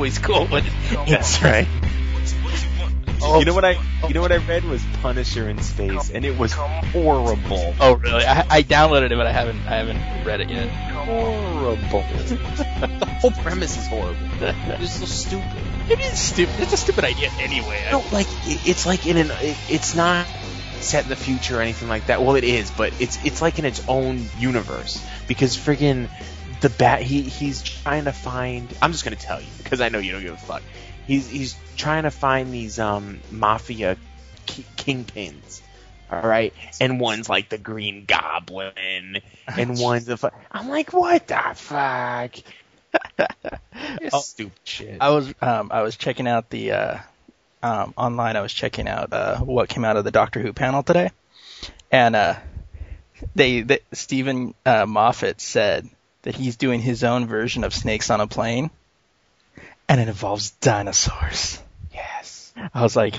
Always cool when That's right. Oh, You know what I you know what I read was Punisher in space and it was horrible. Oh, really? I, I downloaded it, but I haven't I haven't read it yet. Horrible. the whole premise is horrible. It's so stupid. It is stupid. It's a stupid idea anyway. No, like it's like in an it, it's not set in the future or anything like that. Well, it is, but it's it's like in its own universe because friggin' the bat he he's trying to find. I'm just gonna tell you because I know you don't give a fuck. He's he's trying to find these um mafia ki- kingpins. All right, and one's like the Green Goblin, and one's the. Fu- I'm like, what the fuck? Oh. stupid shit. I was um I was checking out the uh um online. I was checking out uh what came out of the Doctor Who panel today, and uh they, they Steven uh, Moffat said that he's doing his own version of Snakes on a Plane, and it involves dinosaurs. yes, I was like,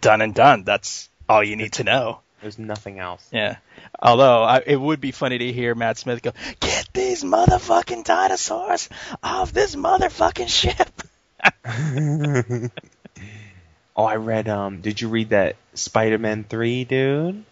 done and done. That's all you need to know. there's nothing else. Yeah. Although I, it would be funny to hear Matt Smith go, "Get these motherfucking dinosaurs off this motherfucking ship." Oh, I read. Um, did you read that Spider-Man three, dude?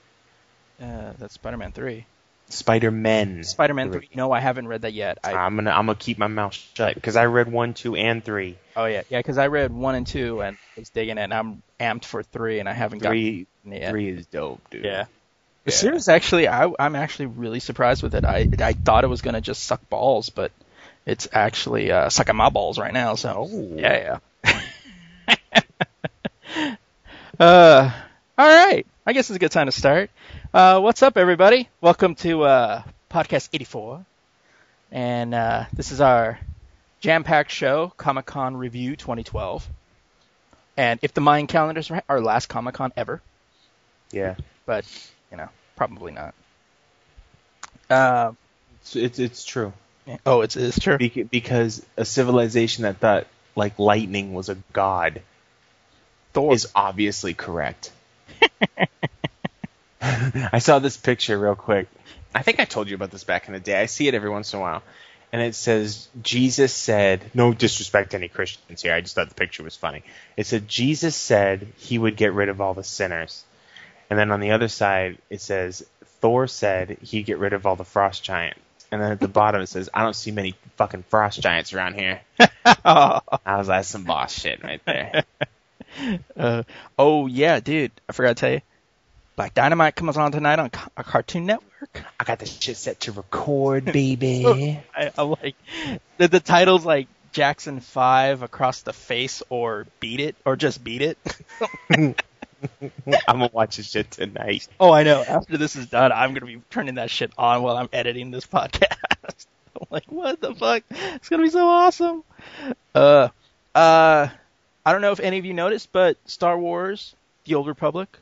Uh, that's Spider-Man three. Spider-Man. Spider-Man three. No, I haven't read that yet. I, I'm gonna I'm gonna keep my mouth shut because I read one, two, and three. oh yeah, yeah, because I read one and two and was digging it, and I'm amped for three, and I haven't Three, gotten it yet. three is dope, dude. Yeah. The Yeah. series actually, I, I'm actually really surprised with it. I I thought it was gonna just suck balls, but it's actually uh, sucking my balls right now. So Oh. yeah, yeah. uh, all right. I guess it's a good time to start. Uh, what's up, everybody? Welcome to uh, podcast 84, and uh, this is our jam-packed show, Comic Con review 2012. And if the Mayan calendar's right, our last Comic Con ever Yeah. but you know, probably not. Uh, It's it's, it's true oh, it's it's true. Bec- because a civilization that thought like lightning was a god Thor. is obviously correct. I saw this picture real quick. I think I told you about this back in the day. I see it every once in a while. And it says, Jesus said, no disrespect to any Christians here. I just thought the picture was funny. It said, Jesus said he would get rid of all the sinners. And then on the other side, it says, Thor said he'd get rid of all the frost giants. And then at the bottom it says, I don't see many fucking frost giants around here. oh, I was like, some boss shit right there. uh, oh yeah, dude. I forgot to tell you. Black Dynamite comes on tonight on Ca- uh, Cartoon Network. I got the shit set to record, baby. I, I'm like, the, the title's like Jackson Five across the face, or Beat It, or just Beat It. I'm gonna watch this shit tonight. Oh, I know. After this is done, I'm gonna be turning that shit on while I'm editing this podcast. I'm like, what the fuck? It's gonna be so awesome. Uh, uh, I don't know if any of you noticed, but Star Wars: The Old Republic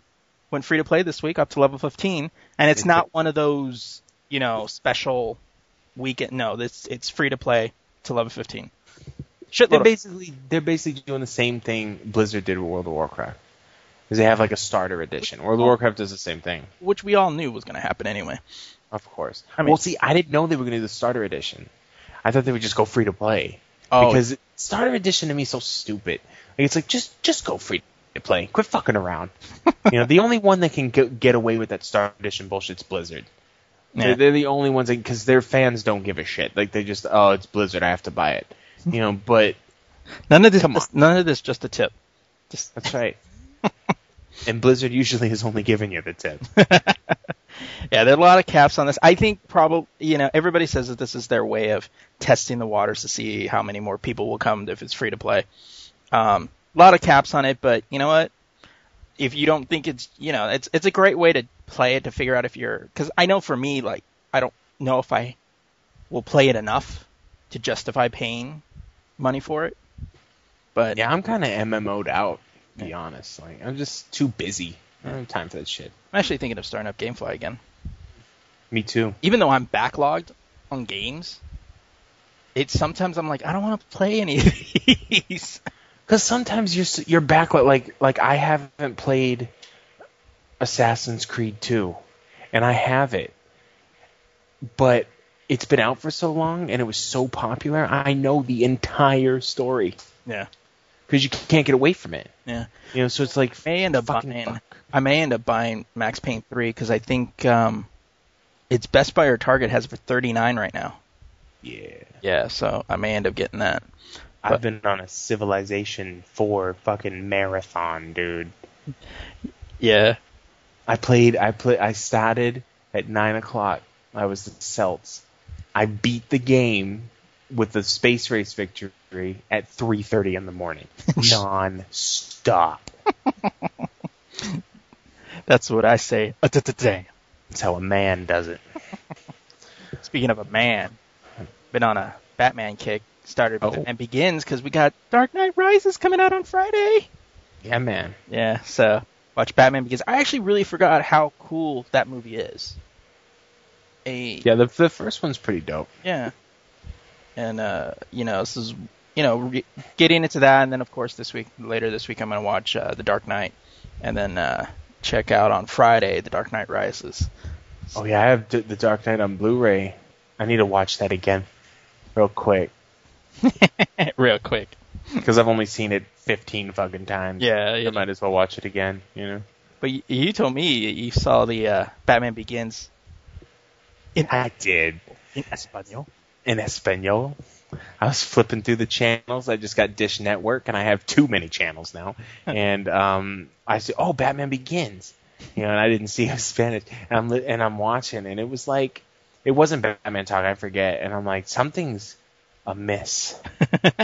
went free to play this week up to level 15, and it's not one of those, you know, special weekend. No, this it's free to play to level 15. Shit, They're basically they're basically doing the same thing Blizzard did with World of Warcraft. Because they have like a starter edition. World of Warcraft does the same thing. which we all knew was gonna happen anyway. Of course. I mean- well, see, I didn't know they were going to do the starter edition. I thought they would just go free to play. Oh, Because starter edition to me is so stupid. Like, it's like just just go free to play. Quit fucking around. you know, the only one that can get, get away with that starter edition bullshit's Blizzard. Yeah. They're, they're the only ones because their fans don't give a shit. Like they just oh it's Blizzard, I have to buy it. You know, but none of this, on. none of this, just a tip. Just that's right. and Blizzard usually is only giving you the tip. Yeah, there are a lot of caps on this. I think probably, you know, everybody says that this is their way of testing the waters to see how many more people will come if it's free to play. Um, a lot of caps on it, but you know what? If you don't think it's, you know, it's it's a great way to play it to figure out if you're, because I know for me, like, I don't know if I will play it enough to justify paying money for it. But Yeah, I'm kind of MMO'd out. To be honest, like I'm just too busy. I don't have time for that shit. I'm actually thinking of starting up GameFly again. Me too. even though I'm backlogged on games, it's sometimes I'm like I don't want to play any of these. Because sometimes you're s- you're back like like I haven't played Assassin's Creed 2, and I have it, but it's been out for so long and it was so popular. I know the entire story Yeah, because you can't get away from it. yeah. You know, so it's like I May end up buying. fuck. I may end up buying Max Payne three because I think um, it's Best Buy or Target has it for thirty nine right now. Yeah, Yeah, so I may end up getting that. I've been on a Civilization 4 fucking marathon, dude. Yeah, I played. I play. I started at nine o'clock. I was the Celts. I beat the game with the space race victory at three thirty in the morning, non-stop. that's what I say. That's how a man does it. Speaking of a man, been on a Batman kick. Started with Oh. and begins because we got Dark Knight Rises coming out on Friday. Yeah, man. Yeah, so watch Batman Begins. I actually really forgot how cool that movie is. A Yeah, the the first one's pretty dope. yeah, and uh, you know this is you know re- getting into that, and then of course this week later this week I'm gonna watch uh, The Dark Knight, and then uh, check out on Friday The Dark Knight Rises. Oh yeah, I have D- the Dark Knight on Blu-ray. I need to watch that again, real quick, Real quick. because I've only seen it fifteen fucking times. Yeah, I might as well watch it again. You know. But you, you told me you saw the uh, Batman Begins in I did. in Espanol. in Espanol. I was flipping through the channels. I just got Dish Network, and I have too many channels now. and um, I said, "Oh, Batman Begins," you know, and I didn't see it was Spanish. And I'm and I'm watching, and it was like, it wasn't Batman talk. I forget, and I'm like, something's amiss.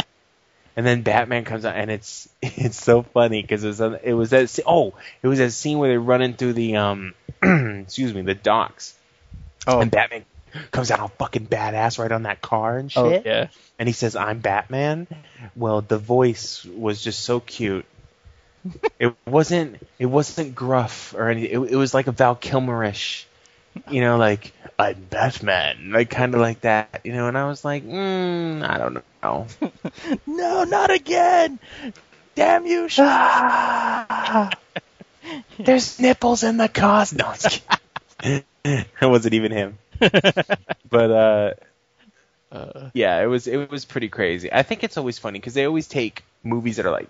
and then Batman comes out, and it's it's so funny because it was it was that oh it was that scene where they're running through the um excuse me the docks, Oh, and Batman comes out all fucking badass right on that car and shit. oh yeah. And he says, "I'm Batman." Well, the voice was just so cute. it wasn't. It wasn't gruff or anything. It, it was like a Val Kilmerish, you know, like I'm Batman, like kind of like that, you know. And I was like, mm, I don't know. No, not again! Damn you! Ah, there's nipples in the cause. No, I'm just kidding. it wasn't even him. but uh, Uh, yeah, it was it was pretty crazy. I think it's always funny because they always take movies that are like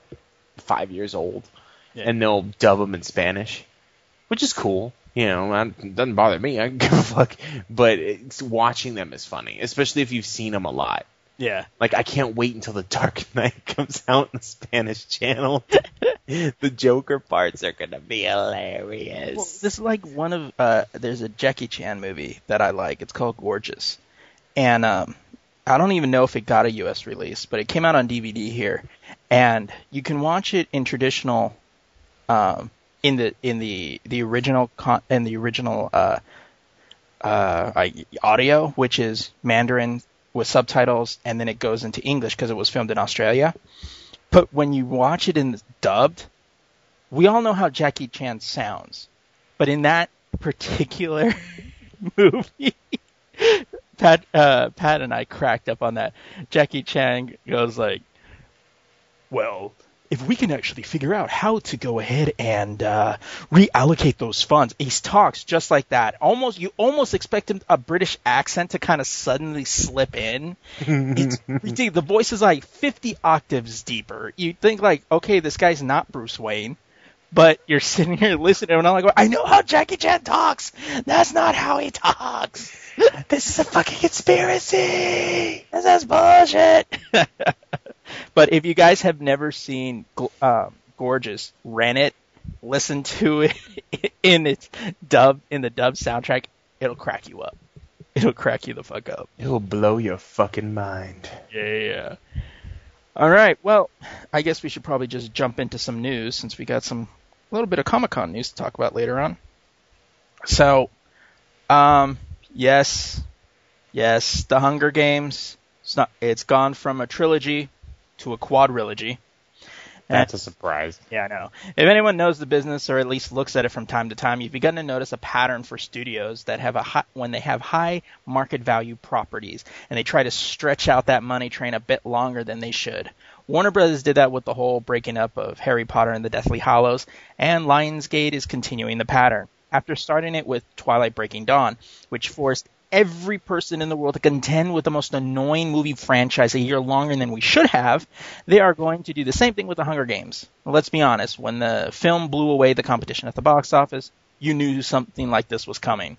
five years old Yeah. and they'll dub them in Spanish, which is cool. You know, I- it doesn't bother me. I give a fuck. But it's, watching them is funny, especially if you've seen them a lot. yeah. Like I can't wait until the Dark Knight comes out in the Spanish channel. the Joker parts are gonna be hilarious. Well, this is like one of uh, there's a Jackie Chan movie that I like. It's called Gorgeous, and um, I don't even know if it got a U.S. release, but it came out on DVD here, and you can watch it in traditional um, in the in the the original con- in the original uh, uh, audio, which is Mandarin with subtitles, and then it goes into English because it was filmed in Australia. But when you watch it in dubbed, we all know how Jackie Chan sounds, but in that particular movie, Pat uh, Pat and I cracked up on that. Jackie Chan goes like, "Well, if we can actually figure out how to go ahead and uh, reallocate those funds," he talks just like that. Almost, you almost expect him a British accent to kind of suddenly slip in. It's ridiculous. The voice is like 50 octaves deeper. You think like, okay, this guy's not Bruce Wayne. But you're sitting here listening, and I'm like, I know how Jackie Chan talks. That's not how he talks. This is a fucking conspiracy. This is bullshit. But if you guys have never seen um, Gorgeous, rent it, listen to it in its dub in the dub soundtrack. It'll crack you up. It'll crack you the fuck up. It'll blow your fucking mind. Yeah. All right. Well, I guess we should probably just jump into some news since we got some a little bit of Comic Con news to talk about later on. So, um, yes, yes, the Hunger Games. It's not. It's gone from a trilogy to a quadrilogy. That's a surprise. Yeah, I know. If anyone knows the business or at least looks at it from time to time, you've begun to notice a pattern for studios that have a high, when they have high market value properties and they try to stretch out that money train a bit longer than they should. Warner Brothers did that with the whole breaking up of Harry Potter and the Deathly Hallows, and Lionsgate is continuing the pattern. After starting it with Twilight Breaking Dawn, which forced every person in the world to contend with the most annoying movie franchise a year longer than we should have, they are going to do the same thing with the Hunger Games. Let's be honest, when the film blew away the competition at the box office, you knew something like this was coming.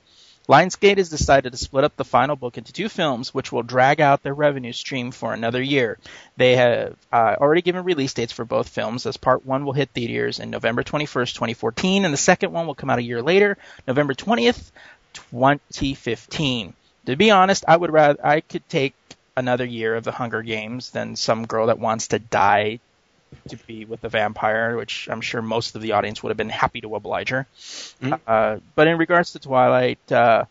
Lionsgate has decided to split up the final book into two films, which will drag out their revenue stream for another year. They have uh, already given release dates for both films, as part one will hit theaters in November 21st, 2014, and the second one will come out a year later, November 20th, 2015. To be honest, I would rather I could take another year of the Hunger Games than some girl that wants to die to be with the vampire, which I'm sure most of the audience would have been happy to oblige her. Mm-hmm. Uh, but in regards to Twilight, uh,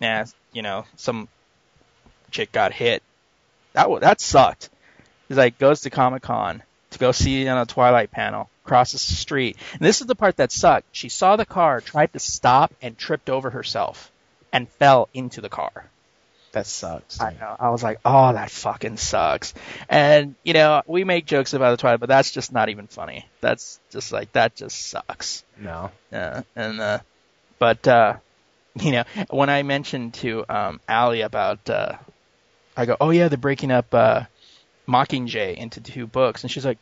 yeah, you know, some chick got hit. That that sucked. He's like goes to Comic Con to go see on a Twilight panel, crosses the street, and this is the part that sucked. She saw the car, tried to stop, and tripped over herself, and fell into the car. That sucks. I know. I was like, oh, that fucking sucks. And you know, we make jokes about the Twilight, but that's just not even funny. That's just like that just sucks. No. Yeah. And uh, but uh, you know, when I mentioned to um Allie about, uh, I go, oh yeah, they're breaking up uh, Mockingjay into two books, and she's like.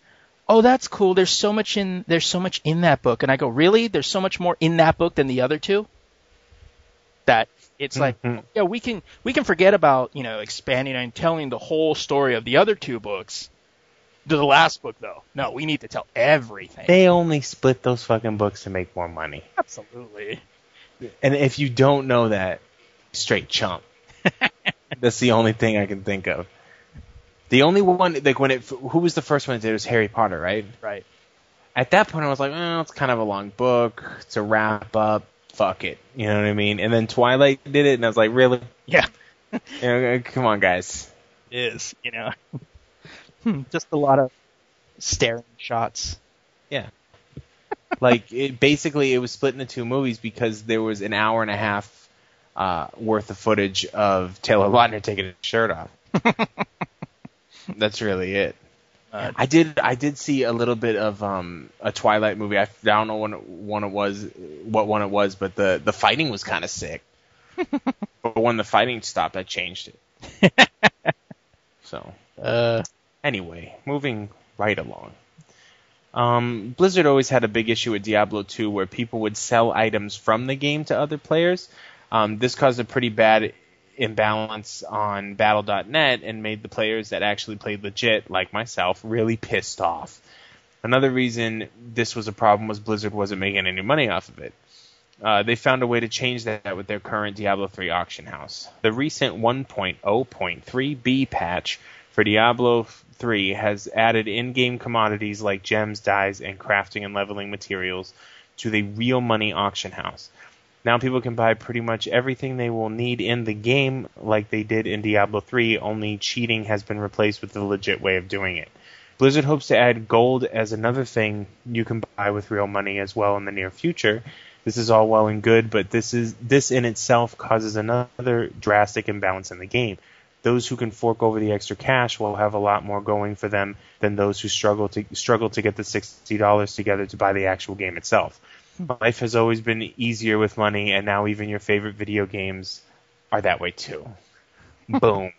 Oh, that's cool. There's so much in there's so much in that book, and I go, really? There's so much more in that book than the other two. That it's like, Mhm. yeah, we can we can forget about you know expanding and telling the whole story of the other two books to the last book, though. No, we need to tell everything. They only split those fucking books to make more money. Absolutely. And if you don't know that, straight chump. That's the only thing I can think of. The only one, like when it, who was the first one that did it? It was Harry Potter, right? Right. At that point, I was like, oh, it's kind of a long book. It's a wrap up. Fuck it. You know what I mean? And then Twilight did it, and I was like, really? Yeah, You know, come on, guys. it is. You know, Hmm, just a lot of staring shots. Yeah. like it basically it was split into two movies because there was an hour and a half uh, worth of footage of Taylor Lautner taking his shirt off. That's really it. Uh, I did I did see a little bit of um, a Twilight movie. I, I don't know when it, one it was, what one it was, but the the fighting was kind of sick. but when the fighting stopped, I changed it. so uh, Anyway, moving right along. Um, Blizzard always had a big issue with Diablo 2 where people would sell items from the game to other players. Um, this caused a pretty bad imbalance on Battle.net and made the players that actually played legit, like myself, really pissed off. Another reason this was a problem was Blizzard wasn't making any money off of it. Uh, they found a way to change that with their current Diablo 3 auction house. The recent 1.0.3b patch for Diablo 3 has added in-game commodities like gems, dyes, and crafting and leveling materials to the real money auction house. Now people can buy pretty much everything they will need in the game, like they did in Diablo 3, only cheating has been replaced with the legit way of doing it. Blizzard hopes to add gold as another thing you can buy with real money as well in the near future. This is all well and good, but this is this in itself causes another drastic imbalance in the game. Those who can fork over the extra cash will have a lot more going for them than those who struggle to struggle to get the sixty dollars together to buy the actual game itself. Life has always been easier with money, and now even your favorite video games are that way too. Boom.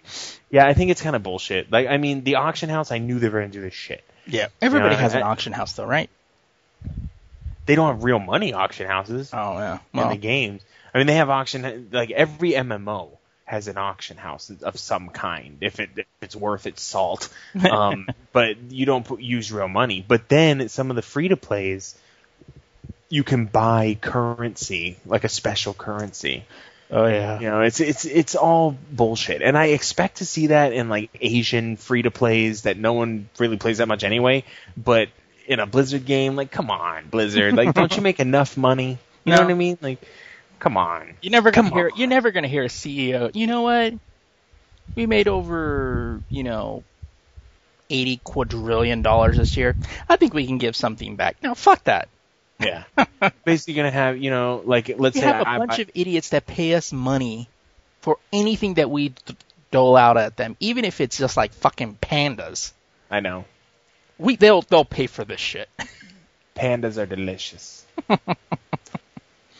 Yeah, I think it's kind of bullshit. Like, I mean, the auction house, I knew they were going to do this shit. Yeah, everybody Yeah, has an I- auction house though, right? They don't have real money auction houses Oh yeah. in Well, the games. I mean, they have auction, like, every MMO has an auction house of some kind, if, it, if it's worth its salt. Um, but you don't put, use real money. But then some of the free to plays, you can buy currency, like a special currency. oh yeah. You know, it's it's it's all bullshit, and I expect to see that in like Asian free to plays that no one really plays that much anyway. But in a Blizzard game, like, come on, Blizzard, like, don't you make enough money? You know what I mean? Like, come on. You're never gonna Come hear. on. You're never gonna hear a CEO. You know what? We made over, you know, eighty quadrillion dollars this year. I think we can give something back. No, fuck that. Yeah, basically gonna have you know, like, let's We say have a I, bunch I- of idiots that pay us money for anything that we d- dole out at them, even if it's just like fucking pandas. I know We they'll they'll pay for this shit. pandas are delicious.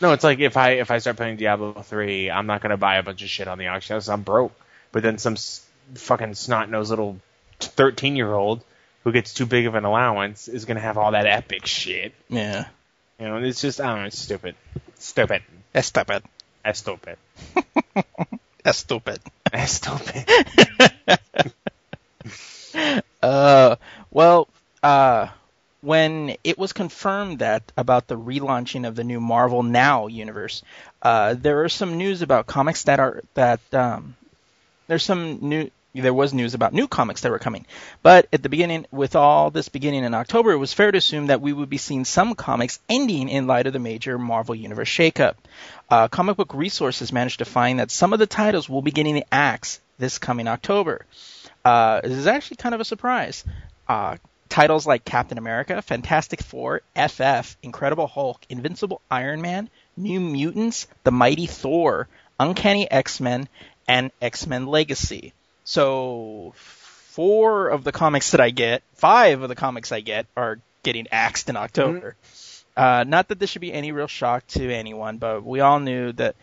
no, it's like if I if I start playing Diablo three, I'm not gonna buy a bunch of shit on the auction house. I'm broke. But then some s- fucking snot nosed little thirteen year old who gets too big of an allowance is gonna have all that epic shit. yeah, You know, it's just I don't know, it's stupid, stupid, that's stupid. that's stupid, That's stupid. that's stupid. Uh, well, uh, when it was confirmed that about the relaunching of the new Marvel Now universe, uh, there are some news about comics that are that um, there's some new. There was news about new comics that were coming, but at the beginning, with all this beginning in October, it was fair to assume that we would be seeing some comics ending in light of the major Marvel Universe shakeup. Uh, comic Book Resources managed to find that some of the titles will be getting the axe this coming October. Uh, this is actually kind of a surprise. Uh, titles like Captain America, Fantastic Four, FF, Incredible Hulk, Invincible Iron Man, New Mutants, The Mighty Thor, Uncanny X-Men, and X-Men Legacy. So, four of the comics that I get, five of the comics I get, are getting axed in October. Uh, not that this should be any real shock to anyone, but we all knew that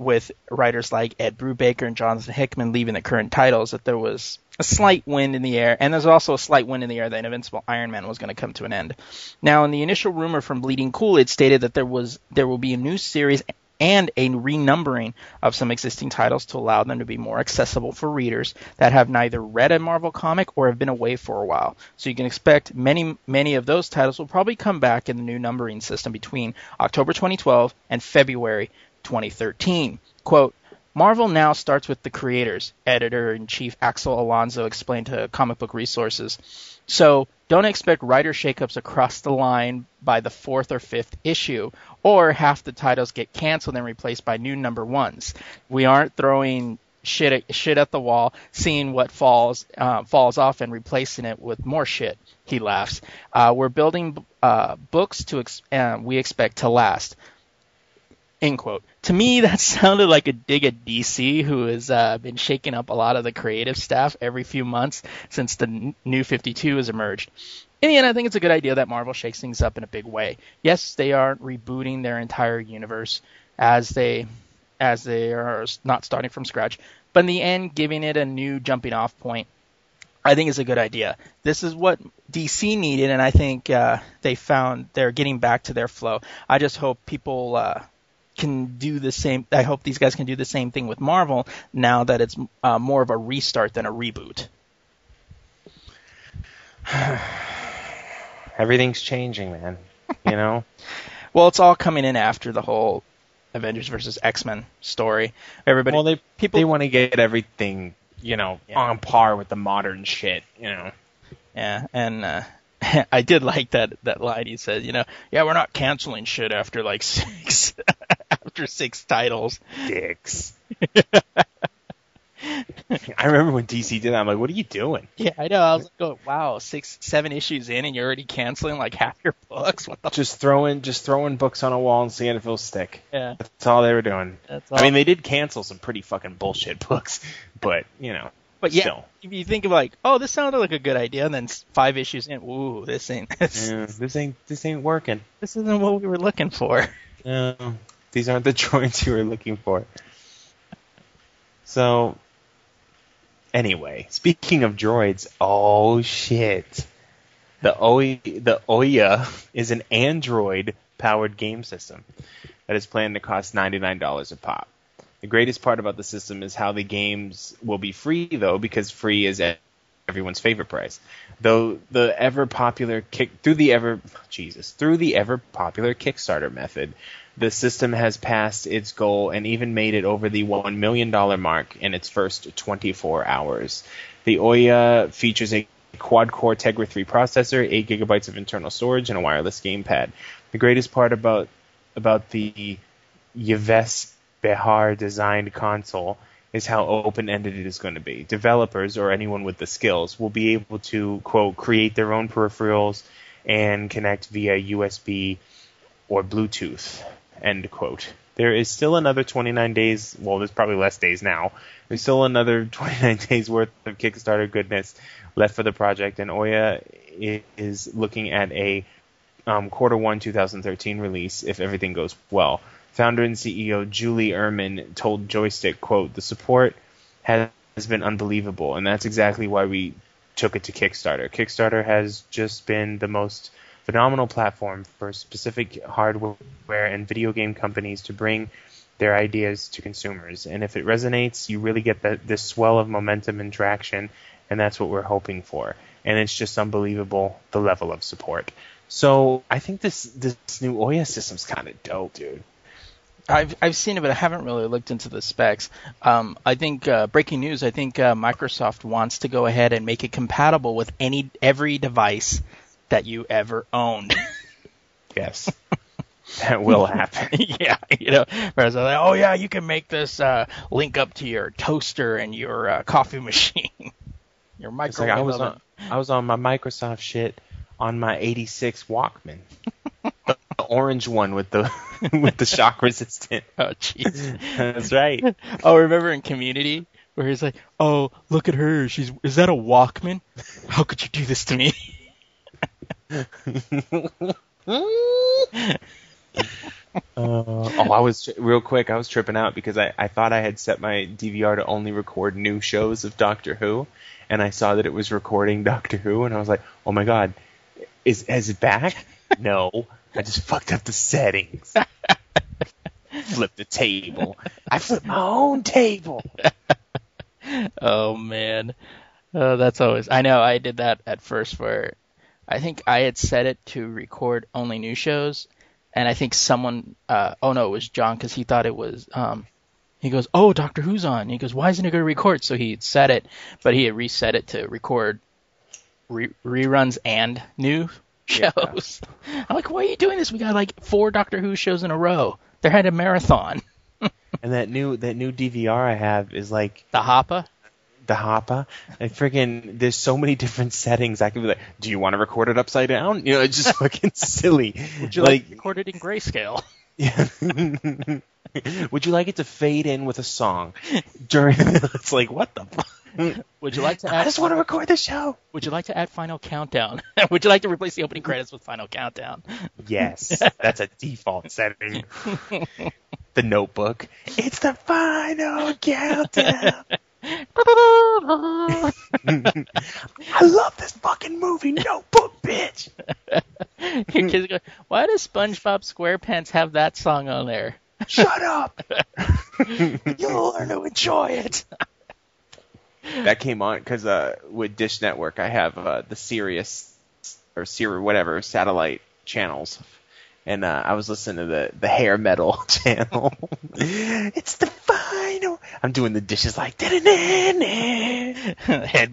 with writers like Ed Brubaker and Jonathan Hickman leaving the current titles that there was a slight wind in the air, and there's also a slight wind in the air that Invincible Iron Man was going to come to an end. Now, in the initial rumor from Bleeding Cool, it stated that there was there will be a new series and a renumbering of some existing titles to allow them to be more accessible for readers that have neither read a Marvel comic or have been away for a while. So you can expect many many of those titles will probably come back in the new numbering system between October 2012 and February 2013. Quote, Marvel now starts with the creators, editor in chief Axel Alonso explained to Comic Book Resources. So don't expect writer shakeups across the line by the fourth or fifth issue, or half the titles get canceled and replaced by new number ones. We aren't throwing shit at, shit at the wall, seeing what falls uh, falls off and replacing it with more shit. He laughs. Uh, we're building uh, books to ex- uh, we expect to last. End quote. To me, that sounded like a dig at DC, who has uh, been shaking up a lot of the creative staff every few months since the New 52 has emerged. In the end, I think it's a good idea that Marvel shakes things up in a big way. Yes, they aren't rebooting their entire universe as they as they are not starting from scratch, but in the end, giving it a new jumping off point I think is a good idea. This is what DC needed, and I think uh, they found they're getting back to their flow. I just hope people uh, can do the same. I hope these guys can do the same thing with Marvel now that it's uh, more of a restart than a reboot. Everything's changing, man. You know. Well, it's all coming in after the whole Avengers versus X Men story. Everybody, well, they people, they want to get everything you know Yeah. on par with the modern shit. You know. yeah, and uh, I did like that that line he said, you know, yeah, we're not canceling shit after like six after six titles. Dicks. I remember when DC did that. I'm like, what are you doing? Yeah, I know. I was like, oh, wow, six, seven issues in, and you're already canceling like half your books. What the? Just throwing, just throwing books on a wall and seeing if it'll stick. Yeah, That's all they were doing. that's all. I mean, they did cancel some pretty fucking bullshit books, but you know, but yeah, still. if you think of like, oh, this sounded like a good idea, and then five issues in, ooh, this ain't this, yeah, this ain't this ain't working. this isn't what we were looking for. No, these aren't the droids you were looking for. So, anyway, speaking of droids, oh shit, the Ouya, the Ouya is an Android-powered game system that is planned to cost ninety-nine dollars a pop. The greatest part about the system is how the games will be free, though, because free is everyone's favorite price. Though the ever popular kick through the ever Jesus through the ever popular Kickstarter method, the system has passed its goal and even made it over the one million dollar mark in its first 24 hours. The Ouya features a quad-core Tegra 3 processor, 8 gigabytes of internal storage, and a wireless gamepad. The greatest part about about the Yves Behar designed console is how open-ended it is going to be. Developers or anyone with the skills will be able to quote create their own peripherals and connect via USB or Bluetooth. End quote. There is still another 29 days. Well, there's probably less days now. There's still another 29 days worth of Kickstarter goodness left for the project, and Ouya is looking at a um, quarter one 2013 release if everything goes well. Founder and CEO Julie Uhrman told Joystiq, "quote The support has been unbelievable, and that's exactly why we took it to Kickstarter. Kickstarter has just been the most phenomenal platform for specific hardware and video game companies to bring their ideas to consumers. And if it resonates, you really get this swell of momentum and traction, and that's what we're hoping for. And it's just unbelievable the level of support. So I think this this new Ouya system's kind of dope, dude. I've I've seen it, but I haven't really looked into the specs. Um, I think uh, breaking news. I think uh, Microsoft wants to go ahead and make it compatible with any every device that you ever owned. Yes, that will happen. yeah, you know, whereas they're like, oh yeah, you can make this uh, link up to your toaster and your uh, coffee machine, your It's like I was oven. on I was on my Microsoft shit on my '86 Walkman, the, the orange one with the with the shock resistant. Oh jeez. That's right. Oh, remember in Community where he's like, "Oh, look at her. She's is that a Walkman? How could you do this to me?" Uh, oh, I was real quick. I was tripping out because I, I thought I had set my DVR to only record new shows of Doctor Who, and I saw that it was recording Doctor Who, and I was like, oh my god, is is it back? no, I just fucked up the settings. Flipped the table. I flipped my own table. Oh man, uh, that's always. I know I did that at first. Where I think I had set it to record only new shows, and I think someone. Uh, oh no, it was John because he thought it was. Um, he goes, "Oh, Doctor Who's on." He goes, "Why isn't it going to record?" So he set it, but he had reset it to record re- reruns and new Yeah. shows. I'm like, "Why are you doing this? We got like four Doctor Who shows in a row. They're had a marathon." And that new that new DVR I have is like The Hopper. The Hopper. And friggin' there's so many different settings. I could be like, do you want to record it upside down? You know, it's just fucking silly. Would you like, recorded in grayscale? Yeah. Would you like it to fade in with a song during? it's like what the. Fuck? Would you like to I add? just want to record the show. Would you like to add Final Countdown? Would you like to replace the opening credits with Final Countdown? Yes, that's a default setting. the Notebook. It's the final countdown. I love this fucking movie, Notebook, bitch. Your kids go, Why does SpongeBob SquarePants have that song on there? Shut up. You'll learn to enjoy it. That came on because uh, with Dish Network, I have uh, the Sirius or Siri whatever satellite channels, and uh, I was listening to the the hair metal channel. it's the final. I'm doing the dishes like. Head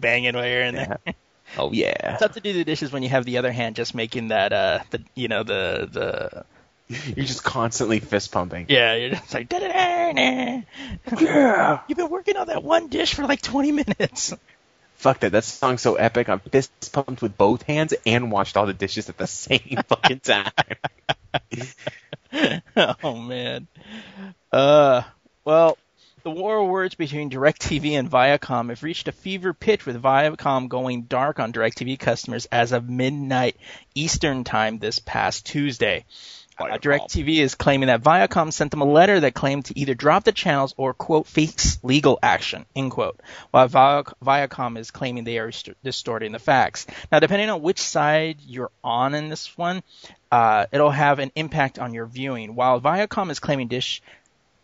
banging while you're in there. Oh yeah. It's tough to do the dishes when you have the other hand just making that uh the you know the the You're just constantly fist pumping. yeah you're just like da da da. Yeah. you've been working on that one dish for like 20 minutes. Fuck that. That song's so epic. I'm fist pumped with both hands and washed all the dishes at the same fucking time. oh man. Uh, well, the war words between DirecTV and Viacom have reached a fever pitch with Viacom going dark on DirecTV customers as of midnight Eastern time this past Tuesday. Uh, DirecTV is claiming that Viacom sent them a letter that claimed to either drop the channels or, quote, face legal action, end quote, while Viacom is claiming they are distorting the facts. Now, depending on which side you're on in this one, uh, it'll have an impact on your viewing. While Viacom is claiming Dish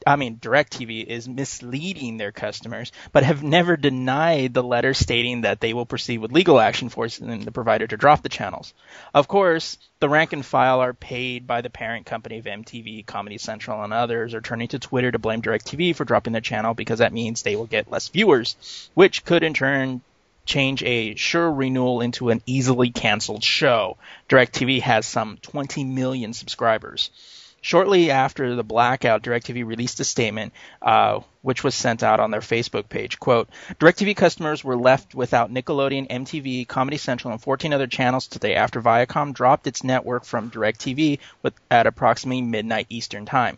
I mean, DirecTV is misleading their customers, but have never denied the letter stating that they will proceed with legal action forcing the provider to drop the channels. Of course, the rank and file are paid by the parent company of MTV, Comedy Central, and others are turning to Twitter to blame DirecTV for dropping their channel because that means they will get less viewers, which could in turn change a sure renewal into an easily canceled show. DirecTV has some 20 million subscribers. Shortly after the blackout, DirecTV released a statement, uh, which was sent out on their Facebook page. Quote, DirecTV customers were left without Nickelodeon, MTV, Comedy Central, and 14 other channels today after Viacom dropped its network from DirecTV with, at approximately midnight Eastern Time.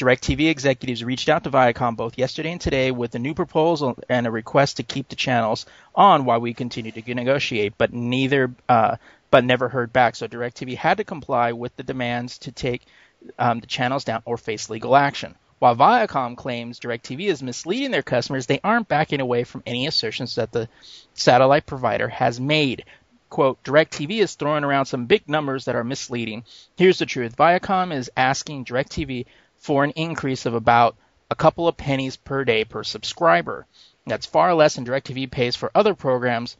DirecTV executives reached out to Viacom both yesterday and today with a new proposal and a request to keep the channels on while we continue to negotiate, but neither, uh, but never heard back. So DirecTV had to comply with the demands to take um, the channels down or face legal action. While Viacom claims DirecTV is misleading their customers, they aren't backing away from any assertions that the satellite provider has made. Quote, DirecTV is throwing around some big numbers that are misleading. Here's the truth. Viacom is asking DirecTV for an increase of about a couple of pennies per day per subscriber. That's far less than DirecTV pays for other programs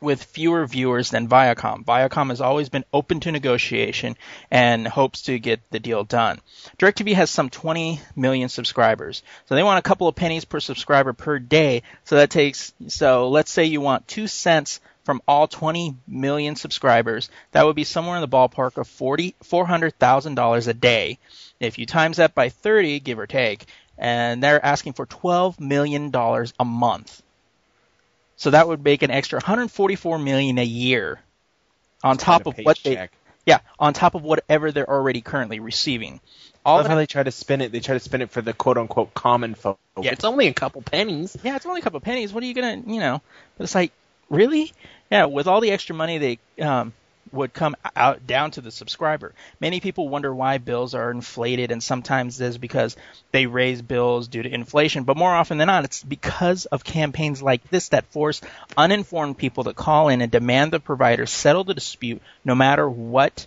with fewer viewers than Viacom. Viacom has always been open to negotiation and hopes to get the deal done. DirecTV has some 20 million subscribers. So they want a couple of pennies per subscriber per day. So that takes, so let's say you want two cents from all 20 million subscribers. That would be somewhere in the ballpark of 40, $400,000 a day. If you times that by 30, give or take, and they're asking for $12 million a month. So that would make an extra 144 million a year on top of what they Paycheck. yeah, on top of whatever they're already currently receiving. I All love that, how they try to spin it. They try to spin it for the quote unquote common folk. Yeah. It's only a couple pennies. yeah, it's only a couple pennies. What are you gonna, you know? But it's like, really? Yeah, with all the extra money they um, would come out down to the subscriber. Many people wonder why bills are inflated, and sometimes it's because they raise bills due to inflation. But more often than not, it's because of campaigns like this that force uninformed people to call in and demand the provider settle the dispute, no matter what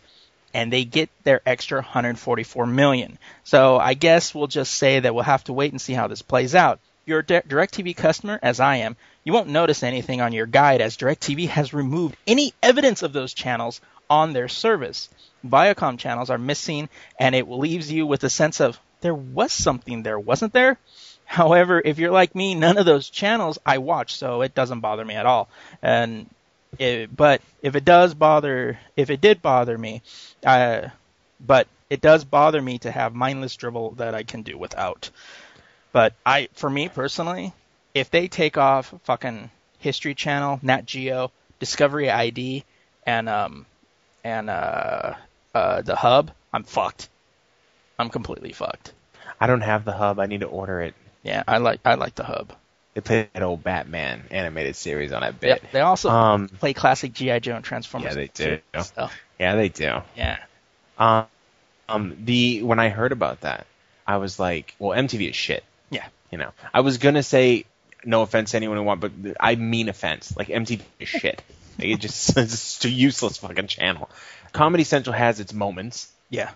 and they get their extra 144 million. So I guess we'll just say that we'll have to wait and see how this plays out. You're a Di- DirecTV customer, as I am, you won't notice anything on your guide as DirecTV has removed any evidence of those channels on their service. Viacom channels are missing, and it leaves you with a sense of there was something there, wasn't there? However, if you're like me, none of those channels I watch, so it doesn't bother me at all. And it, but if it does bother, if it did bother me, uh, but it does bother me to have mindless dribble that I can do without. But I, for me personally, if they take off fucking History Channel, Nat Geo, Discovery ID, and um, and uh, uh, the Hub, I'm fucked. I'm completely fucked. I don't have the hub. I need to order it. Yeah, I like I like the Hub. They play that old Batman animated series on that Yeah, bit. they also Um, play classic GI Joe and Transformers. Yeah, they do. So, yeah, they do. yeah. Um, um, the when I heard about that, I was like, well, MTV is shit. Yeah. You know, I was gonna say no offense to anyone who want, but I mean offense. Like MTV is shit. Like, it just it's just a useless fucking channel. Comedy Central has its moments, Yeah.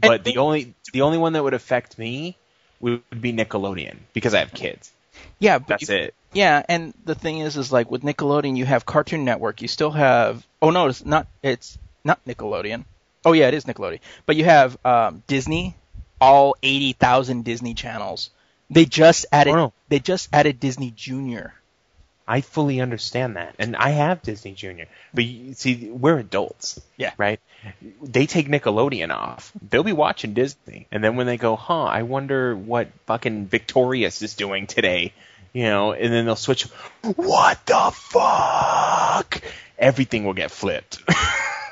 but And- the only the only one that would affect me would be Nickelodeon because I have kids. Yeah, but That's you- it. Yeah, and the thing is, is like with Nickelodeon, you have Cartoon Network. You still have. Oh no, it's not. It's not Nickelodeon. Oh yeah, it is Nickelodeon. But you have um, Disney, all eighty thousand Disney channels. They just added. Oh, no. They just added Disney Junior. I fully understand that, and I have Disney Junior. But you, see, we're adults, Yeah. right? They take Nickelodeon off. They'll be watching Disney, and then when they go, huh? I wonder what fucking Victorious is doing today, you know? And then they'll switch. What the fuck? Everything will get flipped.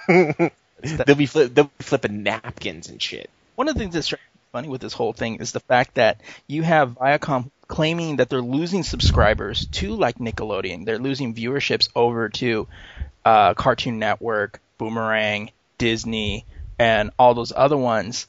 they'll be they'll be flipping napkins and shit. One of the things that's funny with this whole thing is the fact that you have Viacom claiming that they're losing subscribers to like Nickelodeon. They're losing viewerships over to uh, Cartoon Network, Boomerang, Disney, and all those other ones.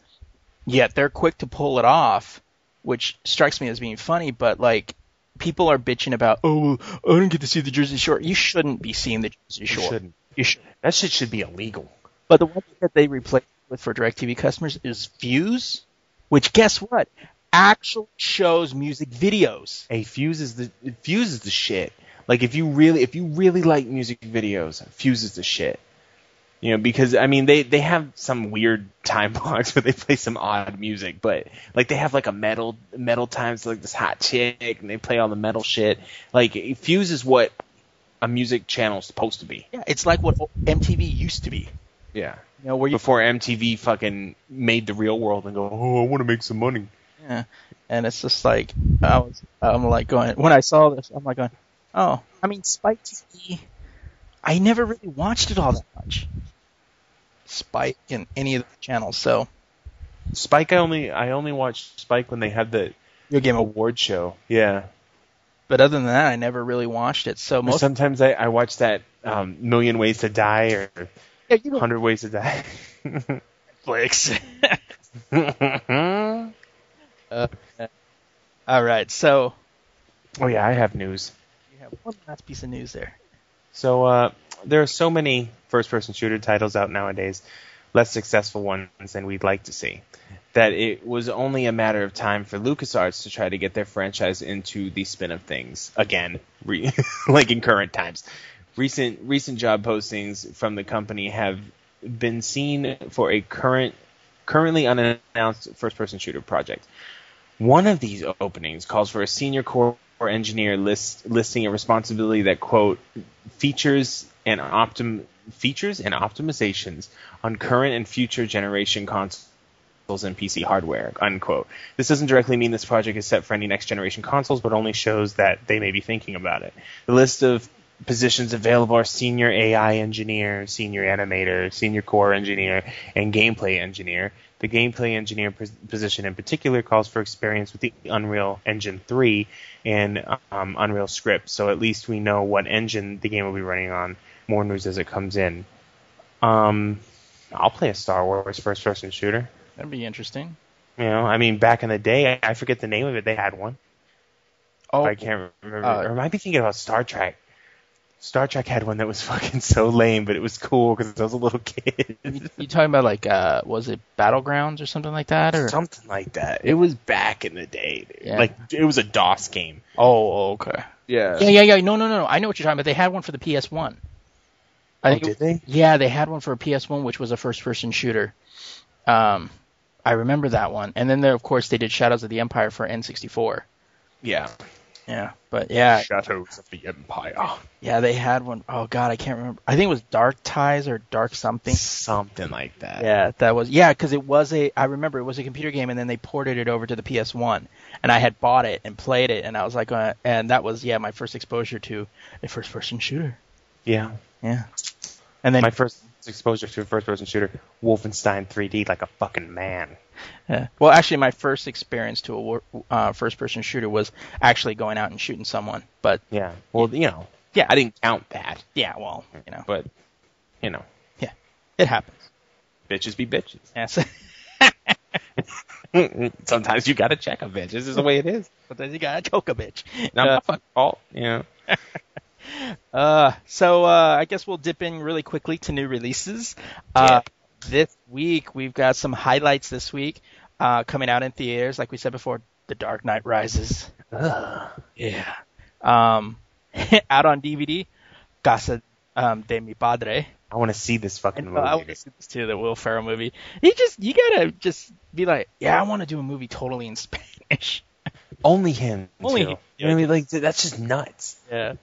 Yet they're quick to pull it off, which strikes me as being funny. But like people are bitching about, oh, well, I don't get to see the Jersey Shore. You shouldn't be seeing the Jersey You Shore. shouldn't. You should. That shit should be illegal. But the one thing that they replaced with for DirecTV customers is Fuse, which guess what? Actually shows music videos. Hey, Fuse is the Fuse is the shit. Like if you really if you really like music videos, Fuse is the shit. You know, because I mean they they have some weird time blocks where they play some odd music, but like they have like a metal metal times like this hot chick and they play all the metal shit. Like Fuse is what a music channel is supposed to be. Yeah, it's like what MTV used to be. Yeah. You know, where you Before MTV fucking made the real world and go, oh, I want to make some money. yeah, and it's just like I was, I'm like going when I saw this, I'm like going, oh, I mean Spike TV, I never really watched it all that much. Spike and any of the channels, so Spike, I only I only watched Spike when they had the your game. award show. Yeah. But other than that, I never really watched it. So most sometimes I, I watch that um, Million Ways to Die or yeah, you know, Hundred Ways to Die. Netflix. all right, so oh yeah, I have news. you have one last piece of news there. So uh, there are so many first-person shooter titles out nowadays, less successful ones than we'd like to see, that it was only a matter of time for LucasArts to try to get their franchise into the spin of things again, re- like in current times. Recent recent job postings from the company have been seen for a current currently unannounced first-person shooter project. One of these openings calls for a senior core engineer list, listing a responsibility that quote features and optim features and optimizations on current and future generation consoles and PC hardware unquote. This doesn't directly mean this project is set for any next generation consoles, but only shows that they may be thinking about it. The list of positions available are senior AI engineer, senior animator, senior core engineer, and gameplay engineer. The gameplay engineer position in particular calls for experience with the Unreal Engine 3 and um, Unreal Script, so at least we know what engine the game will be running on. More news as it comes in. Um, I'll play a Star Wars first-person shooter. That'd be interesting. You know, I mean, back in the day, I forget the name of it. They had one. Oh, I can't remember. uh, or I might be thinking about Star Trek. Star Trek had one that was fucking so lame, but it was cool because I was a little kid. you, you talking about like uh, was it Battlegrounds or something like that, or Something like that. It was back in the day, dude. Yeah. Like it was a DOS game. oh, okay. Yeah. Yeah, yeah, yeah. No, no, no, no. I know what you're talking about. They had one for the PS1. I Oh, think did it- they? Yeah, they had one for a PS1, which was a first-person shooter. Um, I remember that one. And then there, of course, they did Shadows of the Empire for N64. Yeah. Yeah, but yeah, Shadows of the Empire. yeah, they had one. Oh God, I can't remember. I think it was Dark Ties or Dark something. Something like that. Yeah, that was yeah, because it was a. I remember it was a computer game, and then they ported it over to the PS1, and I had bought it and played it, and I was like, uh, and that was yeah my first exposure to a first-person shooter. Yeah. Yeah, and then My first exposure to a first-person shooter, Wolfenstein 3D, like a fucking man. yeah. well, actually, my first experience to a uh, first-person shooter was actually going out and shooting someone. But Yeah. Well, you know. Yeah. I didn't count that, yeah, well, you know, but you know, yeah, it happens. bitches be bitches. Yeah, so, Sometimes you gotta check a bitch. This is the way it is. Sometimes you got to choke a bitch. Not Uh, my fucking fault. You know. Uh, so uh, I guess we'll dip in really quickly to new releases. Uh, this week we've got some highlights. This week uh, coming out in theaters, like we said before, The Dark Knight Rises. Yeah. Um, out on DVD, Casa um, de mi Padre. I want to see this fucking And, movie. I want to see this too, the Will Ferrell movie. You just you gotta just be like, yeah, I want to do a movie totally in Spanish. Only him. Only too. him. You know I mean? Like that's just nuts. Yeah.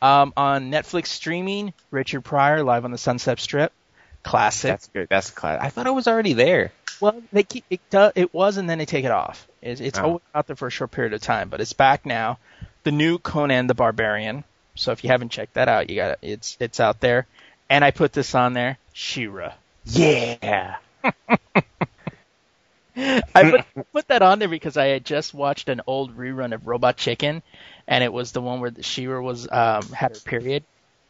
Um, on Netflix streaming, Richard Pryor live on the Sunset Strip, classic. That's good. That's classic. I thought it was already there. Well, they keep it. Do, it was, and then they take it off. It's, it's Oh. always out there for a short period of time, but it's back now. The new Conan the Barbarian. So if you haven't checked that out, you got it's it's out there. And I put this on there, Shira. Yeah. I put, put that on there because I had just watched an old rerun of Robot Chicken, and it was the one where Shira was um had her period,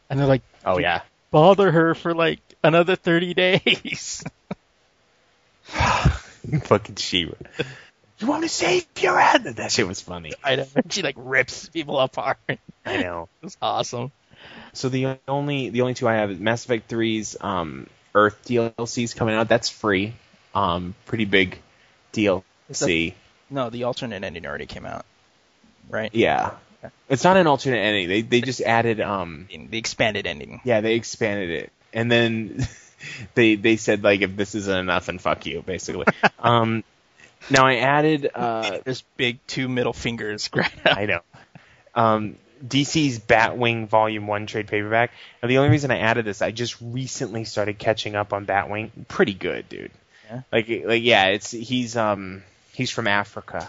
and they're like, Oh yeah. Bother her for like another thirty days. Fucking Shira. You want to save your head? That shit was funny. I know. She like rips people apart. It I know. was awesome. So the only the only two I have is Mass Effect 3's um, Earth DLC's coming out. That's free. Um, pretty big DLC. No, the alternate ending already came out, right? Yeah. It's not an alternate ending. They they just added um The expanded ending. yeah they expanded it and then they they said like if this isn't enough then fuck you basically. um, now I added uh There's big two middle fingers. Right I know. Um, DC's Batwing Volume One trade paperback. Now the only reason I added this, I just recently started catching up on Batwing. Pretty good, dude. Yeah? Like, like yeah, it's he's um he's from Africa,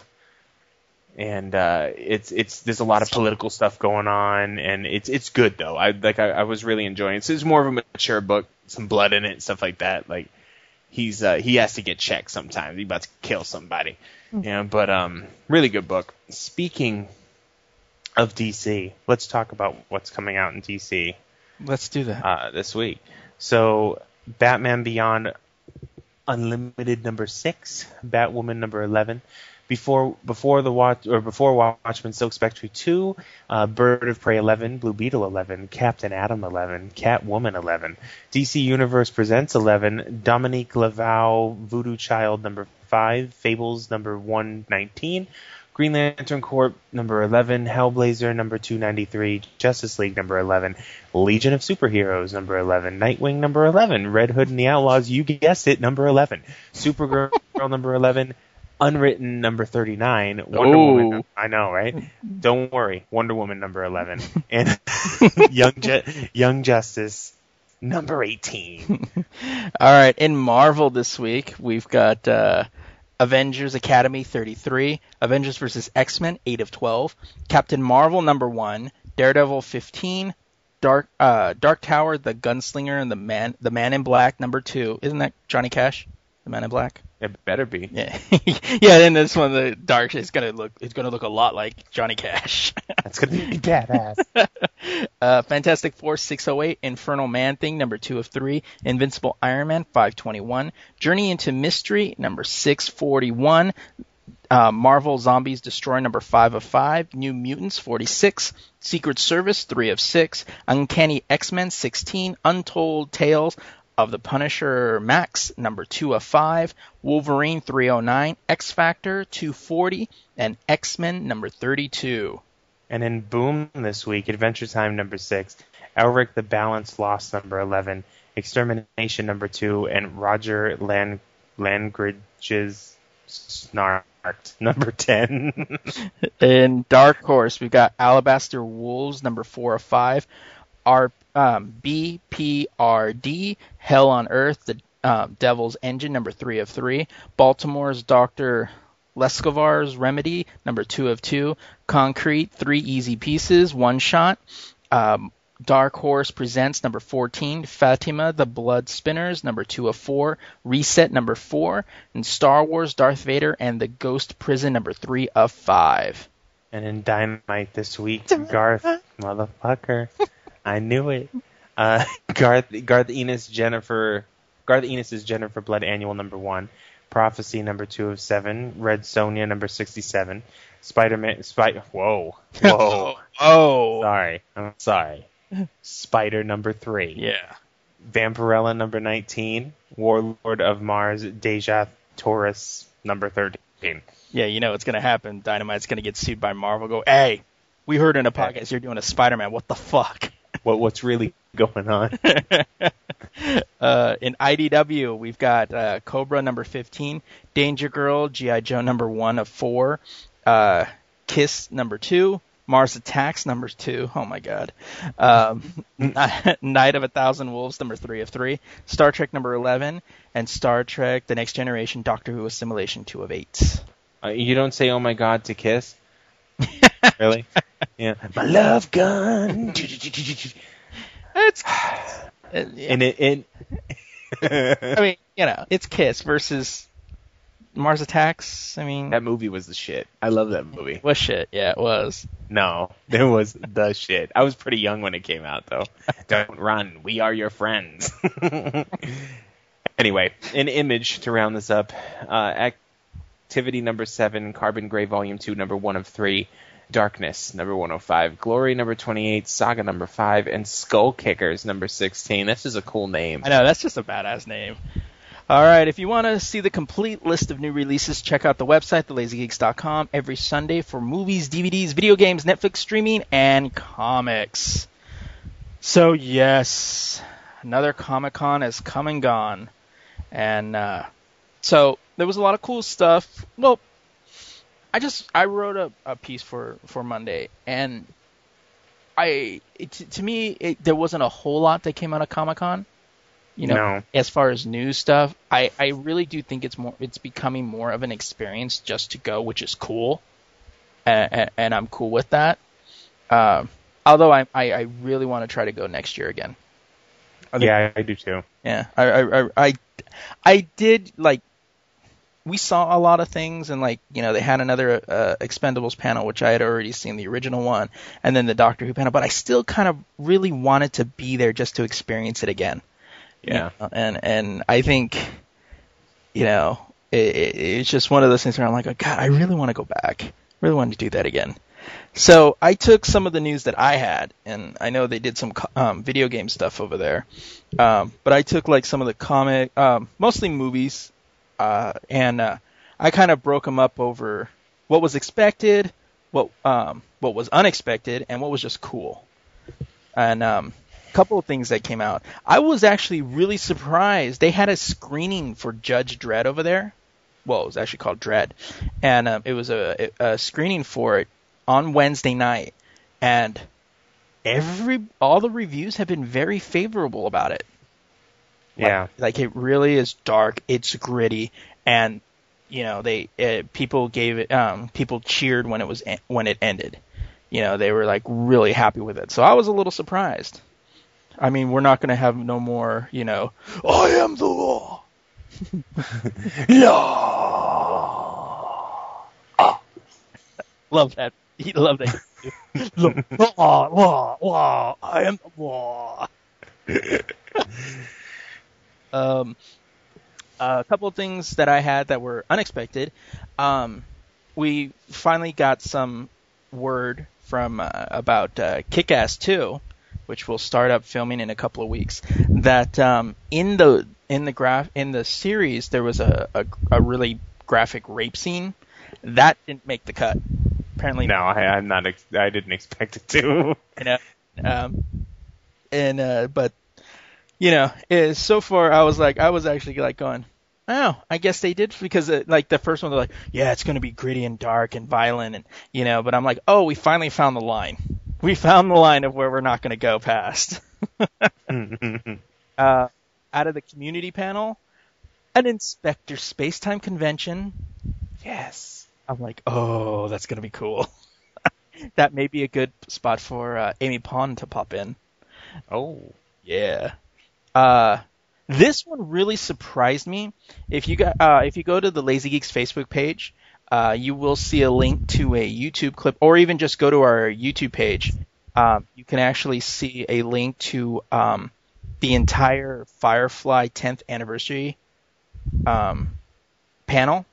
and uh, it's it's there's a lot of political stuff going on, and it's it's good though. I like I, I was really enjoying it. So it's more of a mature book, some blood in it, stuff like that. Like he's uh, he has to get checked sometimes. He's about to kill somebody. Yeah, but um, really good book. Speaking of DC, let's talk about what's coming out in DC Let's do that. uh, this week. So, Batman Beyond Unlimited number six, Batwoman number eleven. Before before the watch or before Watchmen, Silk Spectre two, uh, Bird of Prey eleven, Blue Beetle eleven, Captain Atom eleven, Catwoman eleven, DC Universe Presents eleven, Dominique Laval Voodoo Child number five, Fables number one nineteen, Green Lantern Corp number 11, Hellblazer number 293, Justice League number 11, Legion of Superheroes number 11, Nightwing number 11, Red Hood and the Outlaws, you guessed it, number 11, Supergirl number 11, Unwritten number 39, Wonder Oh. Woman, I know, right? Don't worry, Wonder Woman number 11, and Young Ju- Young Justice number 18. All right, in Marvel this week, we've got uh, Avengers Academy 33, Avengers vs. X Men 8 of 12, Captain Marvel number 1, Daredevil 15, Dark uh, Dark Tower, the Gunslinger, and the Man the Man in Black number 2. Isn't that Johnny Cash? The Man in Black? It better be. Yeah. yeah, then this one the dark is gonna look it's gonna look a lot like Johnny Cash. That's gonna be badass. Uh, Fantastic Four 608, Infernal Man Thing number 2 of 3, Invincible Iron Man 521, Journey into Mystery number 641, uh, Marvel Zombies Destroy number 5 of 5, New Mutants 46, Secret Service 3 of 6, Uncanny X-Men 16, Untold Tales of the Punisher Max number 2 of 5, Wolverine 309, X Factor 240, and X-Men number 32. And in Boom this week, Adventure Time number six, Elric the Balance Lost number eleven, Extermination number two, and Roger Land Langridge's Snarked number ten. In Dark Horse, we've got Alabaster Wolves, number four of five. R um, BPRD, Hell on Earth, the um, Devil's Engine, number three of three. Baltimore's Doctor Leskovar's Remedy, number two of two. Concrete, three easy pieces, one shot. Um, Dark Horse Presents number 14, Fatima the Blood Spinners number 2 of 4, Reset number 4, and Star Wars Darth Vader and the Ghost Prison number 3 of 5. and in Dynamite this week, Garth motherfucker, I knew it. Uh, Garth Garth Ennis Jennifer Garth Ennis's Jennifer Blood Annual number one, Prophecy number two of seven, Red Sonja number sixty seven, Spider Man Spider Whoa whoa Oh, sorry I'm sorry. Spider number three. yeah. Vampirella number 19, Warlord of Mars, Dejah Thoris number 13. Yeah, you know what's going to happen. Dynamite's going to get sued by Marvel. Go, hey, we heard in a podcast you're doing a Spider Man. What the fuck? What what's really going on? uh, in IDW, we've got uh, Cobra number 15, Danger Girl, G.I. Joe number 1 of 4, uh, Kiss number 2, Mars Attacks number two. Oh my god. Um, Night of a Thousand Wolves number three of three. Star Trek number eleven, and Star Trek: The Next Generation Doctor Who Assimilation two of eight. Uh, you don't say "Oh my God" to Kiss. really? Yeah. My love gun. It's. and it. it I mean, you know, it's Kiss versus Mars Attacks. I mean, that movie was the shit. I love that movie. was shit. Yeah, it was. No, it was the shit. I was pretty young when it came out, though. Don't run. We are your friends. anyway, an image to round this up. Uh, activity number seven, Carbon Grey Volume Two, number one of three. Darkness, number 105. Glory, number 28. Saga, number 5. And Skull Kickers, number 16. This is a cool name. I know that's just a badass name. All right, if you want to see the complete list of new releases, check out the website, thelazygeeks.com, every Sunday for movies, DVDs, video games, Netflix streaming, and comics. So yes, another Comic Con has come and gone, and uh, so there was a lot of cool stuff. Well, I just I wrote a, a piece for for Monday, and I it, to me it, there wasn't a whole lot that came out of Comic Con. You know, No. as far as news stuff, I I really do think it's more it's becoming more of an experience just to go, which is cool, and, and I'm cool with that. Um, although I, I I really want to try to go next year again. I think- Yeah, I do too. yeah, I, I, I, I, I did like. We saw a lot of things, and like you know, they had another uh, Expendables panel, which I had already seen the original one, and then the Doctor Who panel. But I still kind of really wanted to be there just to experience it again. you Yeah. know, and and I think, you know, it, it, it's just one of those things where I'm like, oh, God, I really want to go back. Really want to do that again. So I took some of the news that I had, and I know they did some um, video game stuff over there, um, but I took like some of the comic, um, mostly movies, uh, and uh, I kind of broke them up over what was expected, what um, what was unexpected, and what was just cool. And um, a couple of things that came out. I was actually really surprised. They had a screening for Judge Dredd over there. Well, it was actually called Dredd, and um, it was a, a screening for it on Wednesday night, and every all the reviews have been very favorable about it. Yeah. Like it really is dark. It's gritty, and you know they uh, people gave it. Um, people cheered when it was en- when it ended. You know they were like really happy with it. So I was a little surprised. I mean, we're not going to have no more. You know, I am the law. Love that. He love that. law, law, law. I am the law. um, a couple of things that I had that were unexpected. Um, we finally got some word from uh, about uh, Kick-Ass 2, which will start up filming in a couple of weeks. That um, in the in the graph in the series there was a, a a really graphic rape scene that didn't make the cut. Apparently, No, I, I'm not. Ex- I didn't expect it to. you know. Um, and uh, but you know, is so far I was like, I was actually like going, oh, I guess they did because uh, like the first one they're like, yeah, it's going to be gritty and dark and violent and you know, but I'm like, oh, we finally found the line. We found the line of where we're not going to go past. uh, out of the community panel, an Inspector Spacetime Convention. yes. I'm like, oh, that's gonna be cool. that may be a good spot for uh, Amy Pond to pop in. Oh. Yeah. Uh, this one really surprised me. If you got, uh, if you go to the Lazy Geeks Facebook page, uh, you will see a link to a YouTube clip, or even just go to our YouTube page. Um, you can actually see a link to um, the entire Firefly 10th anniversary um, panel.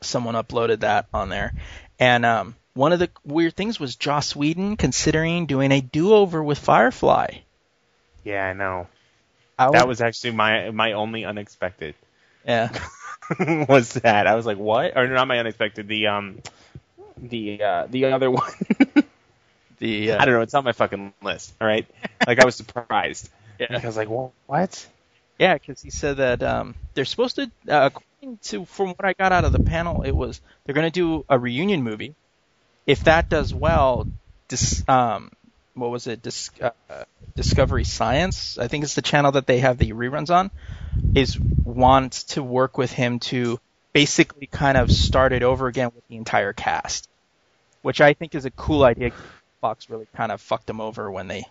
Someone uploaded that on there, and um, one of the weird things was Joss Whedon considering doing a do-over with Firefly. Yeah, I know. I That was actually my my only unexpected yeah. was that. I was like, what? Or not my unexpected. The um, the uh, the other one. The uh, I don't know. It's on my fucking list. All right. Like I was surprised. Yeah. I was like, well, what? Yeah, because he said that um, they're supposed to, uh, according to from what I got out of the panel, it was they're going to do a reunion movie, if that does well, dis, um, what was it? Dis, uh, Discovery Science, I think it's the channel that they have the reruns on, is wants to work with him to basically kind of start it over again with the entire cast, which I think is a cool idea. Fox really kind of fucked him over when they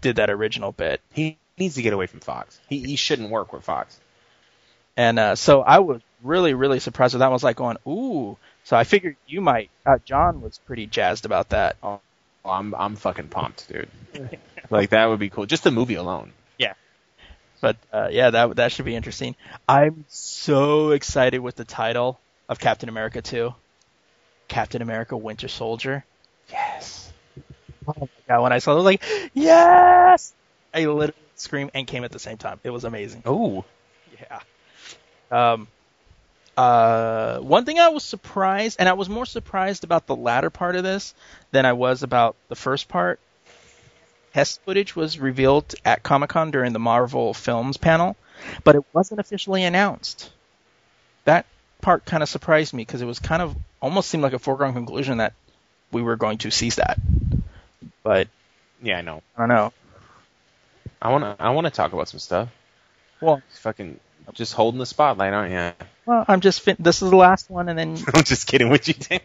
did that original bit. He needs to get away from Fox. He he shouldn't work with Fox. And uh, so I was really, really surprised with that. I was like going, ooh. So I figured you might. Uh, John was pretty jazzed about that. Oh, I'm I'm fucking pumped, dude. like that would be cool. Just the movie alone. Yeah. But uh, yeah, that that should be interesting. I'm so excited with the title of Captain America 2. Captain America Winter Soldier. Yes. Oh my god, when I saw it, I was like, yes! I literally screamed and came at the same time. It was amazing. Oh. Yeah. Um, uh, one thing I was surprised, and I was more surprised about the latter part of this than I was about the first part. Test footage was revealed at Comic Con during the Marvel Films panel, but it wasn't officially announced. That part kind of surprised me because it was kind of almost seemed like a foregone conclusion that we were going to see that. But Yeah, I know. I don't know. I wanna I wanna talk about some stuff. Well, Fucking just holding the spotlight, aren't you? well, I'm just fin- this is the last one, and then I'm just kidding with you, Tim.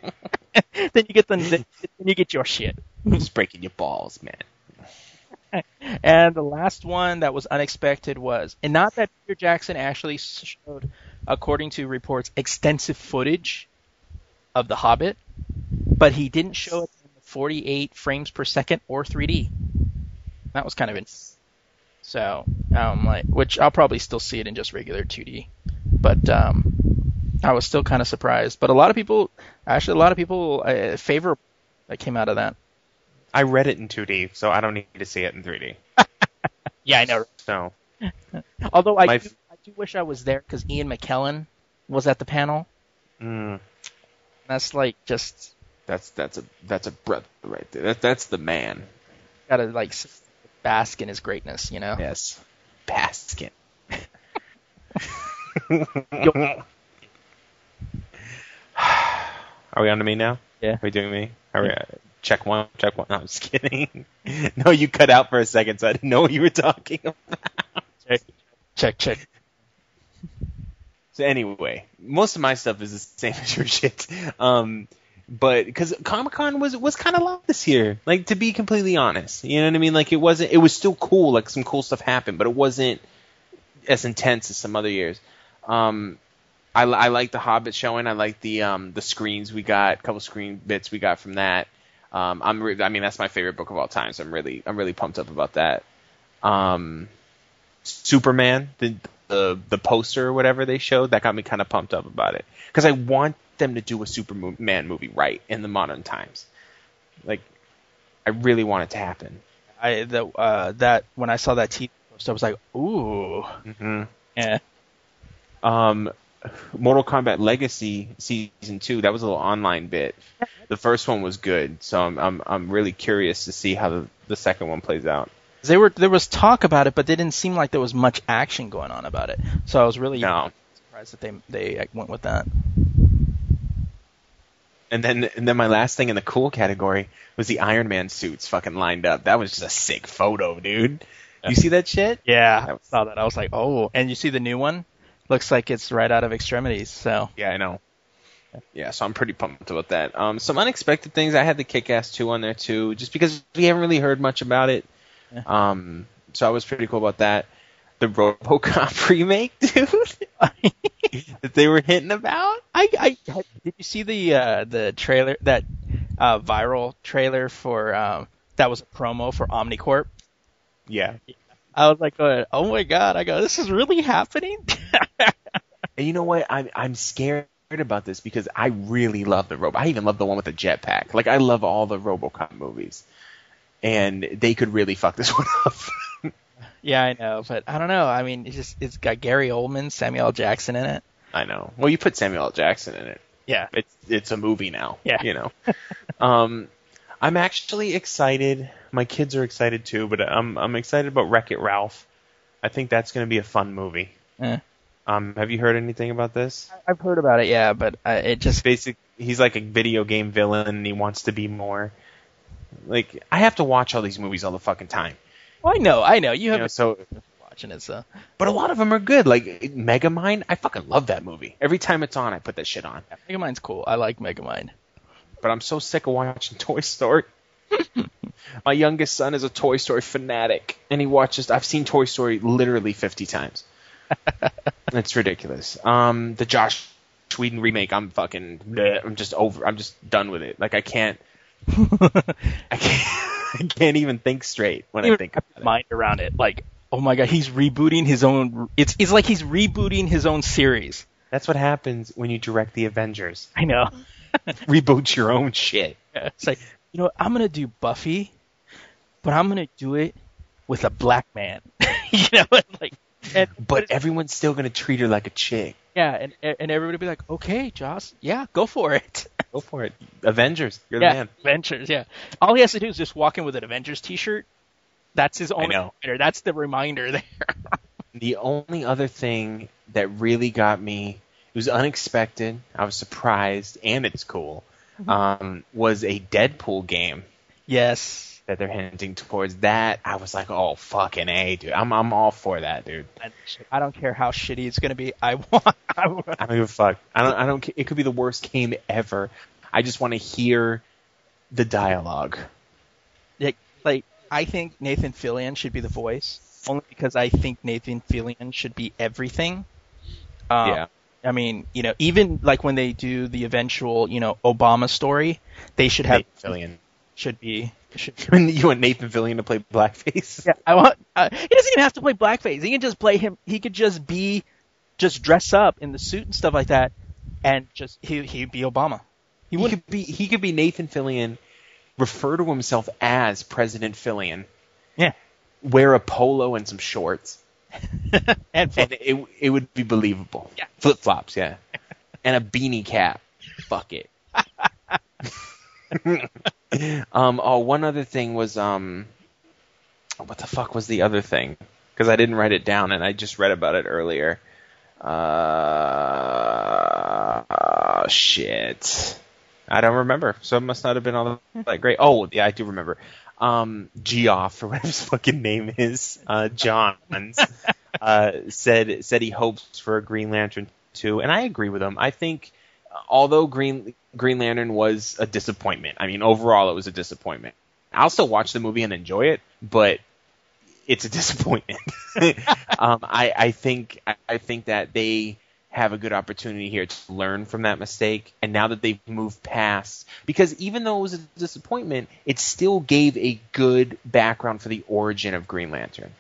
then you get the then you get your shit. I'm just breaking your balls, man. And the last one that was unexpected was, and not that Peter Jackson actually showed, according to reports, extensive footage of The Hobbit, but he didn't show it in 48 frames per second or 3D. That was kind of interesting. So, um, like, which I'll probably still see it in just regular 2D, but um, I was still kind of surprised. But a lot of people, actually, a lot of people uh, favor that came out of that. I read it in 2D, so I don't need to see it in 3D. Yeah, I know. So Although I My do, I do wish I was there because Ian McKellen was at the panel. mm, That's like just that's that's a that's a breath right there. That, that's the man. gotta like bask in his greatness, you know. Yes. Baskin. Are we on to me now? Yeah. Are we doing me? Are we, uh, check one, check one. No, I'm just kidding. no, you cut out for a second, so I didn't know what you were talking about. Check, check, check. So anyway, most of my stuff is the same as your shit. Um, but because Comic Con was was kind of loud this year, like to be completely honest, you know what I mean? Like it wasn't. It was still cool. Like some cool stuff happened, but it wasn't as intense as some other years. Um, I, I like the Hobbit showing. I like the um the screens we got, a couple screen bits we got from that. Um, I'm re- I mean that's my favorite book of all time, so I'm really I'm really pumped up about that. Um, Superman, the the the poster or whatever they showed, that got me kind of pumped up about it because I want them to do a Superman movie right in the modern times. Like, I really want it to happen. I the uh that when I saw that TV post, I was like, ooh, hmm yeah. Um, Mortal Kombat Legacy season two, that was a little online bit. The first one was good, so I'm I'm I'm really curious to see how the the second one plays out. They were there was talk about it, but they didn't seem like there was much action going on about it. So I was really No. surprised that they they went with that. And then and then my last thing in the cool category was the Iron Man suits fucking lined up. That was just a sick photo, dude. You see that shit? Yeah, I saw that. I was like, oh, and you see the new one? Looks like it's right out of Extremis. So Yeah, I know. Yeah, so I'm pretty pumped about that. Um, some unexpected things. I had the Kick-Ass 2 on there too, just because we haven't really heard much about it. Um, so I was pretty cool about that. The RoboCop remake, dude, that they were hitting about. I, I did you see the uh, the trailer that uh, viral trailer for um, that was a promo for Omnicorp? Yeah. I was like, oh my god! I go, this is really happening. And you know what? I'm I'm scared about this because I really love the Robo. I even love the one with the jetpack. Like I love all the RoboCop movies, and they could really fuck this one up. Yeah, I know, but I don't know. I mean, it's just it's got Gary Oldman, Samuel L. Jackson in it. I know. Well, you put Samuel L. Jackson in it. Yeah, it's it's a movie now. Yeah. You know. um I'm actually excited. My kids are excited too, but I'm I'm excited about Wreck It Ralph. I think that's going to be a fun movie. Eh. Um, have you heard anything about this? I've heard about it, yeah, but uh, it just Basic, he's like a video game villain, and he wants to be more. Like, I have to watch all these movies all the fucking time. Well, I know, I know. You You have know, so, watching it, so but a lot of them are good. Like Megamind, I fucking love that movie. Every time it's on, I put that shit on. Megamind's cool. I like Megamind. But I'm so sick of watching Toy Story. My youngest son is a Toy Story fanatic, and he watches. I've seen Toy Story literally 50 times. it's ridiculous. Um, the Joss Whedon remake, I'm fucking. bleh, I'm just over. I'm just done with it. Like I can't. I can't. I can't even think straight when I think about mind around it. Like, oh my god, he's rebooting his own. It's it's like he's rebooting his own series. That's what happens when you direct the Avengers. I know. Reboot your own shit. It's like, you know, I'm gonna do Buffy, but I'm gonna do it with a black man. you know, and like, and, But everyone's still gonna treat her like a chick. yeah, and and everybody be like, okay, Joss, yeah, go for it. Go for it. Avengers, you're the yeah, man. Avengers, yeah. All he has to do is just walk in with an Avengers T-shirt. That's his only reminder. That's the reminder there. The only other thing that really got me, it was unexpected, I was surprised, and it's cool, um, was a Deadpool game yes. That they're hinting towards. That I was like, oh fucking a, dude, I'm I'm all for that, dude. I don't care how shitty it's gonna be. I want. I want I don't give a fuck. I don't I don't. It could be the worst game ever. I just want to hear the dialogue. like, like I think Nathan Fillion should be the voice, only because I think Nathan Fillion should be everything. Um, yeah, I mean, you know, even like when they do the eventual, you know, Obama story, they should have Nathan Fillion. should be. you want Nathan Fillion to play blackface? Yeah, I want. Uh, he doesn't even have to play blackface. He can just play him. He could just be, just dress up in the suit and stuff like that, and just he he'd be Obama. He He could be he could be Nathan Fillion, refer to himself as President Fillion, Yeah. wear a polo and some shorts, and and it it would be believable. Yeah. Flip flops, yeah, and a beanie cap. Fuck it. um. Oh, one other thing was um. What the fuck was the other thing? Because I didn't write it down, and I just read about it earlier. Uh, oh, shit. I don't remember, so it must not have been all that great. Oh, yeah, I do remember. Um, Geoff, or whatever his fucking name is, uh, Johns, uh, said said he hopes for a Green Lantern two, and I agree with him. I think, although Green Green Lantern was a disappointment, I mean overall it was a disappointment. I'll still watch the movie and enjoy it, but it's a disappointment. um, I, I think I, I think that they have a good opportunity here to learn from that mistake. And now that they've moved past, because even though it was a disappointment, it still gave a good background for the origin of Green Lantern.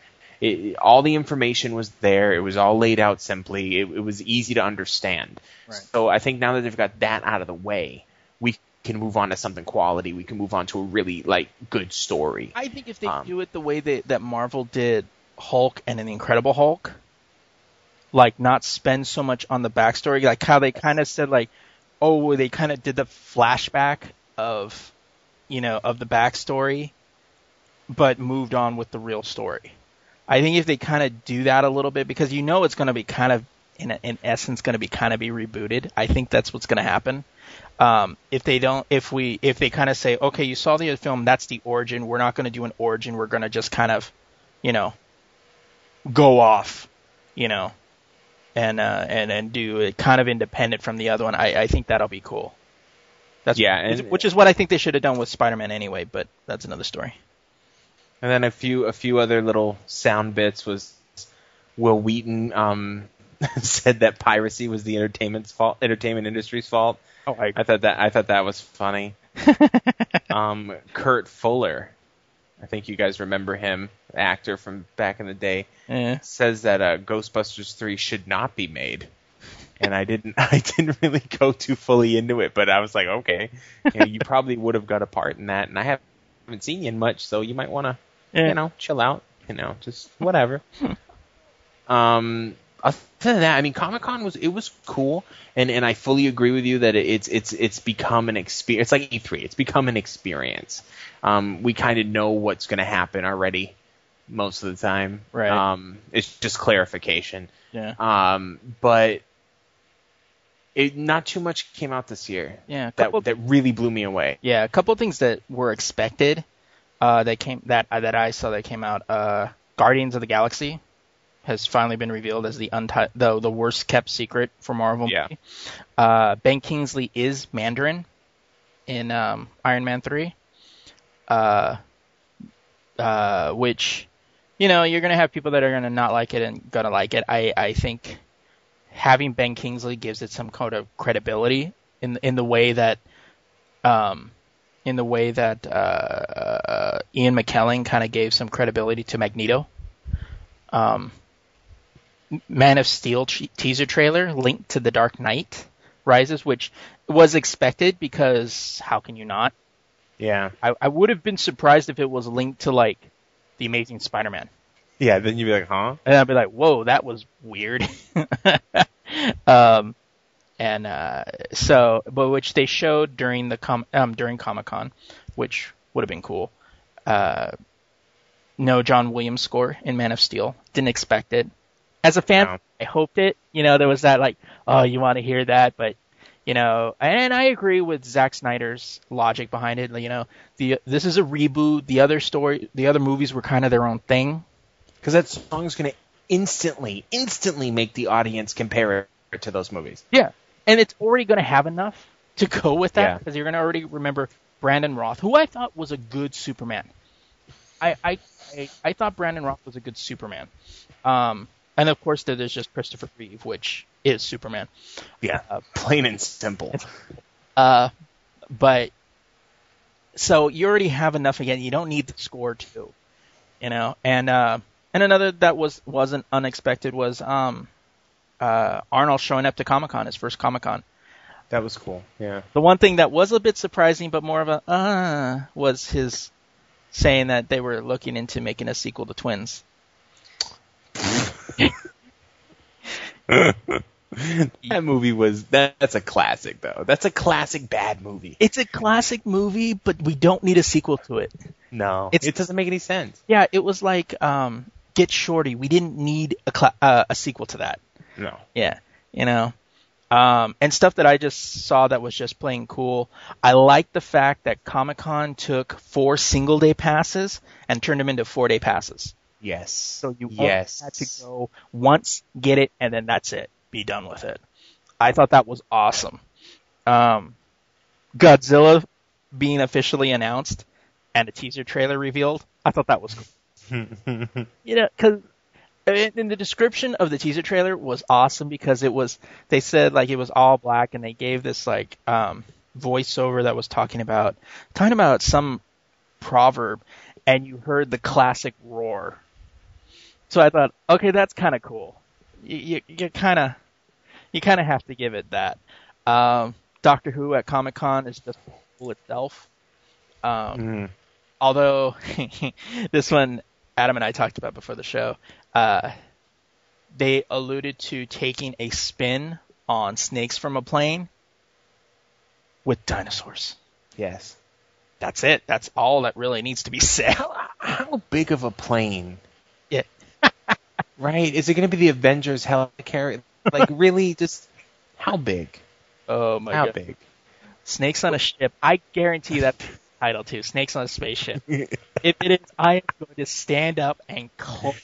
It, all the information was there. It was all laid out simply. It, it was easy to understand. Right. So I think now that they've got that out of the way, we can move on to something quality. We can move on to a really like good story. I think if they Um, do it the way that, that Marvel did Hulk and an Incredible Hulk, like not spend so much on the backstory, like how they kind of said like, oh, they kind of did the flashback of, you know, of the backstory, but moved on with the real story. I think if they kind of do that a little bit, because you know it's going to be kind of, in, in essence, going to be kind of be rebooted. I think that's what's going to happen. Um, if they don't, if we, if they kind of say, okay, you saw the other film, that's the origin. We're not going to do an origin. We're going to just kind of, you know, go off, you know, and uh, and and do it kind of independent from the other one. I, I think that'll be cool. That's Yeah, which, and- which is what I think they should have done with Spider-Man anyway. But that's another story. And then a few a few other little sound bits was Wil Wheaton um, said that piracy was the entertainment's fault, entertainment industry's fault. Oh, I, I thought that I thought that was funny. um, Kurt Fuller, I think you guys remember him, actor from back in the day, eh. says that uh, Ghostbusters three should not be made. And I didn't I didn't really go too fully into it, but I was like, okay, you, know, you probably would have got a part in that, and I haven't seen you in much, so you might want to You know, chill out, you know, just whatever. um, other than that, I mean, Comic Con was it was cool, and and I fully agree with you that it's it's it's become an experience. It's like E3. It's become an experience. Um, we kind of know what's going to happen already. most of the time. Right. Um, it's just clarification. Yeah. Um, but it not too much came out this year. Yeah. a That couple- that really blew me away. Yeah, a couple things that were expected. Uh, that came that uh, that I saw that came out. Uh, Guardians of the Galaxy has finally been revealed as the unti- the the worst kept secret for Marvel. Yeah. movie. Uh, ben Kingsley is Mandarin in um, Iron Man three. Uh, uh, which, you know, you're gonna have people that are gonna not like it and gonna like it. I I think having Ben Kingsley gives it some kind of credibility in in the way that um, in the way that uh, uh, Ian McKellen kind of gave some credibility to Magneto. Um, Man of Steel che- teaser trailer linked to The Dark Knight Rises, which was expected because how can you not? Yeah. I, I would have been surprised if it was linked to like The Amazing Spider-Man. Yeah. Then you'd be like, huh? And I'd be like, whoa, that was weird. um, and uh, so, but which they showed during the com- um, during Comic Con, which would have been cool. Uh, no John Williams score in Man of Steel. Didn't expect it. As a fan, No. I hoped it. You know, there was that like, oh, you want to hear that, but you know, and I agree with Zack Snyder's logic behind it. You know, the this is a reboot. The other story, the other movies were kind of their own thing. Because that song's gonna instantly, instantly make the audience compare it to those movies. Yeah, and it's already going to have enough to go with that Yeah. because you're going to already remember Brandon Routh, who I thought was a good Superman. I I I, I thought Brandon Routh was a good Superman. Um, and of course there's just Christopher Reeve, which is Superman. Yeah. uh, Plain and simple. Uh, but so you already have enough again. You don't need the score too, you know. And uh, and another that was wasn't unexpected was um, uh, Arnold showing up to Comic Con, his first Comic Con. That was cool. Yeah. The one thing that was a bit surprising, but more of a uh, was his saying that they were looking into making a sequel to Twins. That movie was that, that's a classic though. That's a classic bad movie. It's a classic movie, but we don't need a sequel to it. No, It's- it doesn't make any sense. Yeah, it was like um, Get Shorty. We didn't need a cla- uh, a sequel to that. No. Yeah, you know. Um, and stuff that I just saw that was just plain cool. I like the fact that Comic Con took four single day passes and turned them into four day passes. Yes. So you only yes. had to go once, get it, and then that's it. Be done with it. I thought that was awesome. Um, Godzilla being officially announced and a teaser trailer revealed. I thought that was cool. you know, because in the description of the teaser trailer was awesome because it was they said like it was all black and they gave this like um voiceover that was talking about talking about some proverb and you heard the classic roar. So I thought, okay, that's kind of cool. You you, you kind of you kind of have to give it that. Um, Doctor Who at Comic Con is just cool itself. Um, Mm. although this one Adam and I talked about before the show, uh, they alluded to taking a spin on snakes from a plane with dinosaurs. Yes. That's it. That's all that really needs to be said. How how big of a plane? Yeah. right? Is it going to be the Avengers helicarrier? Like really? Just how big? Oh my how god. How big? Snakes on a ship. I guarantee that title too. Snakes on a spaceship. if it is, I am going to stand up and clap.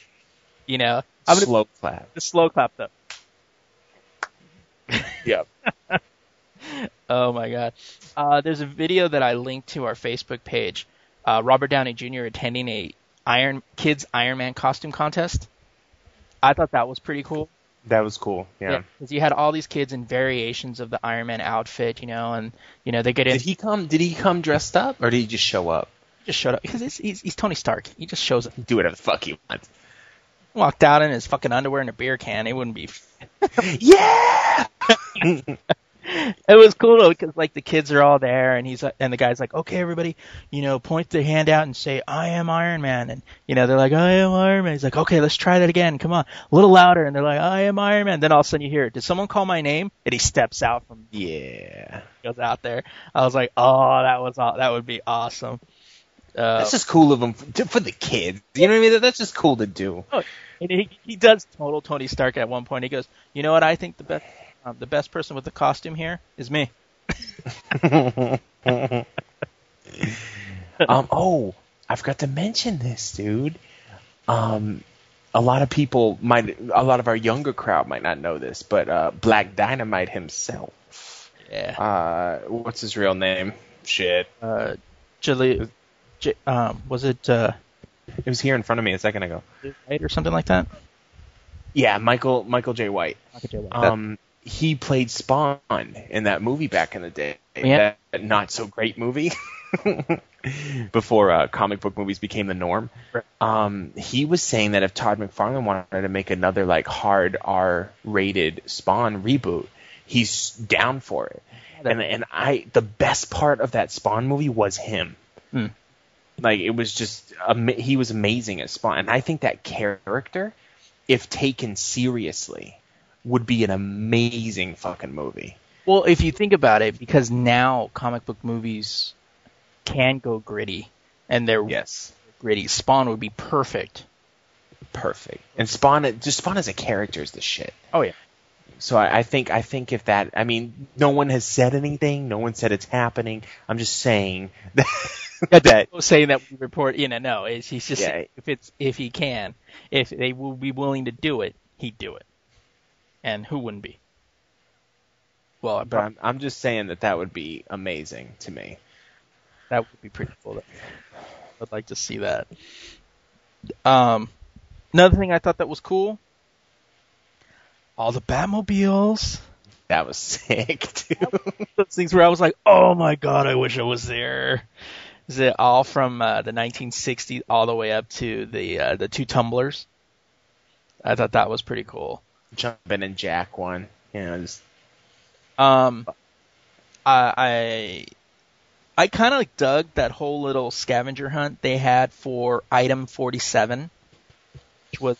You know, I'm to Slow clap. the slow clap though. Yep. Oh my god. Uh, there's a video that I linked to our Facebook page. Uh, Robert Downey Jr. attending a Iron Kids Iron Man costume contest. I thought that was pretty cool. That was cool. Yeah. because you had all these kids in variations of the Iron Man outfit, you know, and you know they get in. Did he come? Did he come dressed up, or did he just show up? He just showed up because he's, he's, he's Tony Stark. He just shows up, Do whatever the fuck he wants. walked out in his fucking underwear and a beer can. It wouldn't be. Yeah. It was cool though because like the kids are all there and he's and the guy's like, okay, everybody, you know, point their hand out and say, I am Iron Man, and you know they're like, I am Iron Man. He's like, okay, let's try that again. Come on, a little louder, and they're like, I am Iron Man. Then all of a sudden you hear, did someone call my name? And he steps out from yeah. goes out there. I was like, oh, that was aw- that would be awesome. Uh, That's just cool of him for, for the kids. You know what I mean? That's just cool to do. and he, he does total Tony Stark at one point. He goes, "You know what? I think the best um, the best person with the costume here is me." um, oh, I forgot to mention this, dude. Um, a lot of people might, a lot of our younger crowd might not know this, but uh, Black Dynamite himself. Yeah. Uh, what's his real name? Shit. Uh, Jali- J- um, was it uh, It was here in front of me a second ago. White or something like that? Yeah, Michael Michael Jai White. Michael Jai White. Um, he played Spawn in that movie back in the day. That not so great movie. Before uh, comic book movies became the norm, um, he was saying that if Todd McFarlane wanted to make another like hard R-rated Spawn reboot, he's down for it. And and I the best part of that Spawn movie was him. Hmm. Like it was just he was amazing as Spawn, and I think that character, if taken seriously, would be an amazing fucking movie. Well, if you think about it, because now comic book movies can go gritty, and they're Yes, gritty. Spawn would be perfect. perfect. And Spawn, just Spawn as a character is the shit. Oh yeah. So I, I think I think if that, I mean, no one has said anything. No one said it's happening. I'm just saying that. that saying that we report, you know, no, it's, he's just Yeah. saying if it's if he can, if they will be willing to do it, he'd do it, and who wouldn't be? Well, but I'm, I'm just saying that that would be amazing to me. that would be pretty cool. I'd like to see that. Um, another thing I thought that was cool, all the Batmobiles. That was sick too. Those things where I was like, oh my god, I wish I was there. Is it all from uh, the 1960s all the way up to the uh, the two tumblers? I thought that was pretty cool. Jumping and Jack one. You know, just Um, I I, I kind of dug that whole little scavenger hunt they had for item 47, which was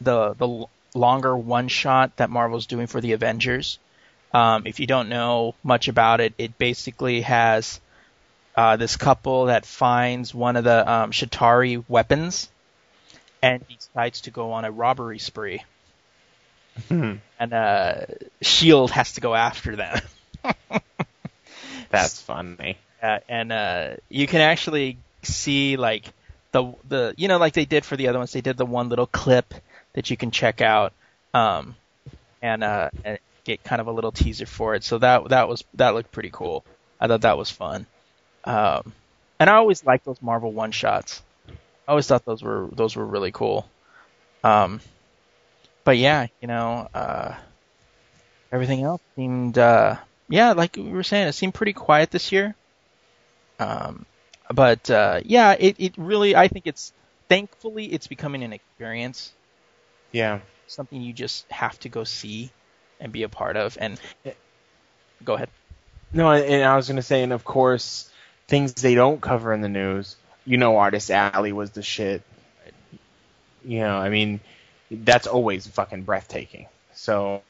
the the longer one shot that Marvel's doing for the Avengers. Um, if you don't know much about it, it basically has uh, this couple that finds one of the um, Chitauri weapons and decides to go on a robbery spree. and uh, Shield has to go after them. that's funny. Uh, and uh, you can actually see like the the you know like they did for the other ones. They did the one little clip that you can check out, um, and uh, and get kind of a little teaser for it. So that that was that looked pretty cool. I thought that was fun. Um, and I always liked those Marvel one shots. I always thought those were those were really cool. Um, but yeah, you know, uh, everything else seemed uh, yeah, like we were saying, it seemed pretty quiet this year. Um, but uh, yeah, it, it really I think it's thankfully it's becoming an experience, Yeah. something you just have to go see and be a part of. And go ahead. No, and I was gonna say, and of course, things they don't cover in the news. You know, Artist Alley was the shit. You know, I mean, that's always fucking breathtaking. So